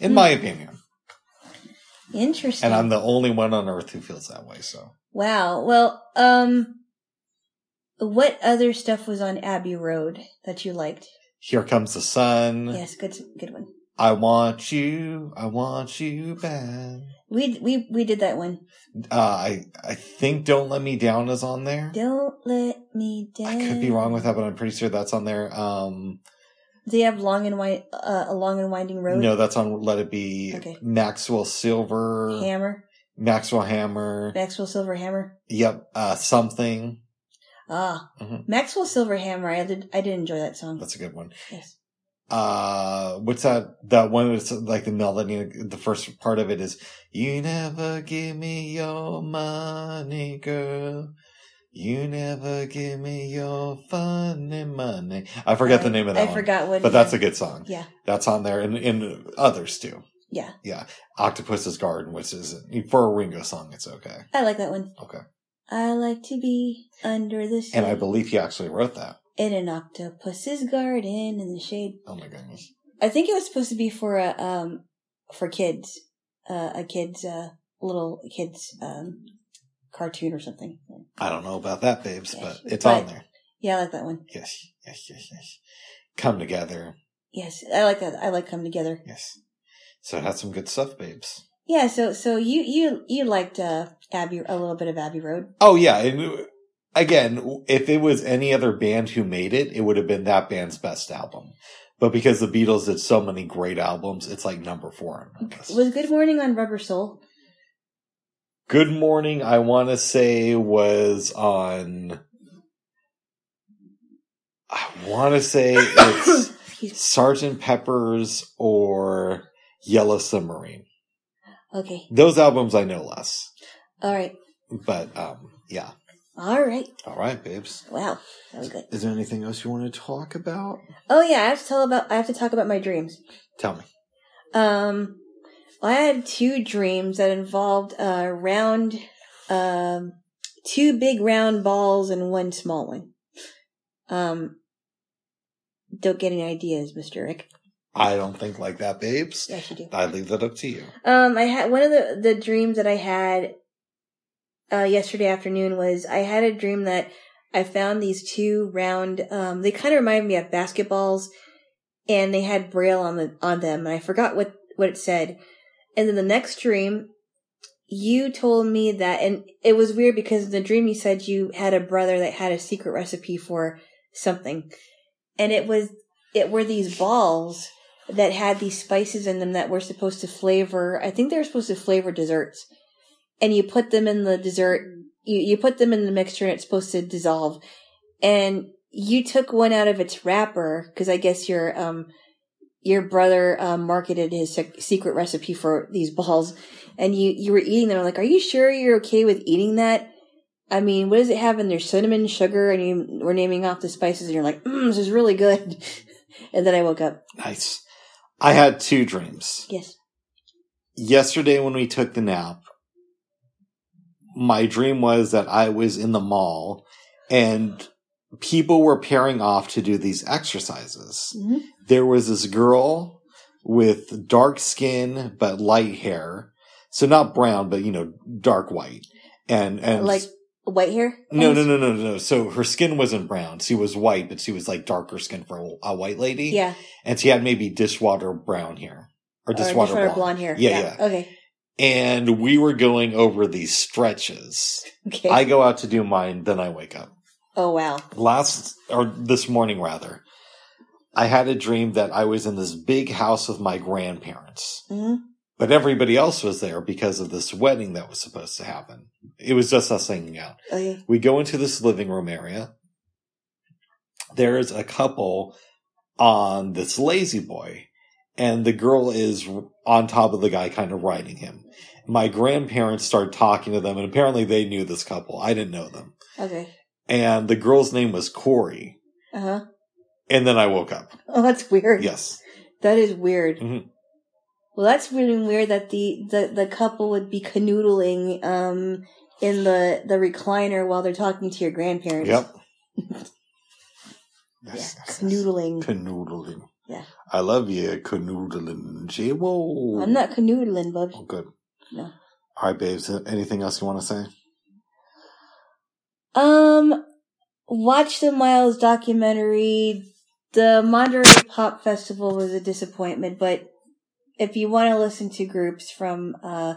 in Hmm. my opinion. Interesting. And I'm the only one on earth who feels that way. So wow. Well, um what other stuff was on Abbey Road that you liked? here comes the sun. Yes, good good one. I want you. I want you back. We we we did that one. Uh, I I think "Don't Let Me Down" is on there. Don't let me down. I could be wrong with that, but I'm pretty sure that's on there. Um, Do you have long and wi- uh, a long and winding road? no, that's on "Let It Be." Okay. Maxwell Silver, Hammer. Maxwell Hammer. Maxwell Silver Hammer. Yep, uh, something. Ah, Mhm. Maxwell Silver Hammer. I did. I did enjoy that song. That's a good one. yes. Uh, what's that? That one that's like the melody. The first part of it is, "You never give me your money, girl. You never give me your funny money." I forget the name of that I one. forgot what. but that's a good song. Yeah. That's on there, and, and others too. Yeah. Yeah, Octopus's Garden, which is for a Ringo song, it's okay. I like that one. Okay, I like to be under the shade and I believe he actually wrote that. in an octopus's garden in the shade. Oh my goodness. I think it was supposed to be for a um for kids, uh, a kids uh little kids um cartoon or something. I don't know about that, babes, Yes, but it's but- on there. Yeah, I like that one. Yes, yes, yes, yes. Come together. Yes, I like that. I like come together. Yes. So it had some good stuff, babes. Yeah. So so you you you liked uh Abbey a little bit of Abbey Road. Oh yeah, and again, if it was any other band who made it, it would have been that band's best album. But because the Beatles did so many great albums, it's like number four on my list. Was Good Morning on Rubber Soul? Good Morning, I want to say was on. I want to say it's Sergeant Pepper's or Yellow Submarine. okay. Those albums I know less, All right. but um, yeah. All right. All right, babes. Wow. That was good. Is there anything else you want to talk about? Oh yeah, I have to tell about. I have to talk about my dreams. Tell me. Um, I had two dreams that involved uh, round, um, two big round balls and one small one. Um, don't get any ideas, Mister Rick. I don't think like that, babes. Yes, you do. I leave that up to you. Um, I had one of the the dreams that I had uh, yesterday afternoon was I had a dream that I found these two round. Um, they kind of reminded me of basketballs, and they had braille on the on them, and I forgot what what it said. And then the next dream, you told me that, and it was weird because in the dream you said you had a brother that had a secret recipe for something, and it was it were these balls that had these spices in them that were supposed to flavor I think they were supposed to flavor desserts. And you put them in the dessert you, you put them in the mixture and it's supposed to dissolve. And you took one out of its wrapper because I guess your um your brother um, marketed his sec- secret recipe for these balls, and you you were eating them. I'm like, are you sure you're okay with eating that? I mean, what does it have in there? Cinnamon, sugar, and you were naming off the spices, and you're like, mm, this is really good. and then I woke up. Nice. I had two dreams. Yes. Yesterday, when we took the nap, my dream was that I was in the mall and people were pairing off to do these exercises. hmm There was this girl with dark skin but light hair. So not brown, but you know, dark white. And, and Like White hair? No, no, no, no, no. So her skin wasn't brown. She was white, but she was like darker skin for a, white lady. Yeah. And she had maybe dishwater brown hair or Or dishwater, dishwater blonde. hair. Yeah, yeah. Okay. And we were going over these stretches. Okay. I go out to do mine, then I wake up. Oh wow. Last or this morning rather, I had a dream that I was in this big house with my grandparents. hmm But everybody else was there because of this wedding that was supposed to happen. It was just us hanging out. Okay. We go into this living room area. There's a couple on this lazy boy, and the girl is on top of the guy, kind of riding him. My grandparents start talking to them, and apparently they knew this couple. I didn't know them. Okay. And the girl's name was Corey. Uh huh. And then I woke up. Oh, that's weird. Yes. That is weird. Mhm. Well, that's really weird that the, the, the couple would be canoodling um in the the recliner while they're talking to your grandparents. Yep. Yeah, Yes, yes. canoodling. Canoodling. Yeah. I love you, canoodling. Gee, whoa. I'm not canoodling, bub. Oh, good. No. All right, babes. Anything else you want to say? Um, watch the Miles documentary. The Monterey Pop Festival was a disappointment, but if you want to listen to groups from uh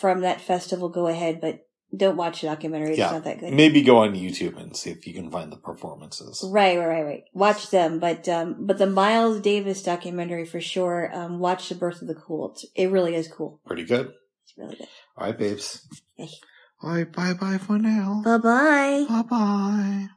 from that festival, go ahead. But don't watch the documentary; it's Yeah. not that good. Maybe go on YouTube and see if you can find the performances. Right, right, right, right. Watch them, but um, but the Miles Davis documentary for sure. Um, watch the Birth of the Cool. It's, it really is cool. Pretty good. It's really good. All right, babes. All right, bye bye for now. Bye bye. Bye bye.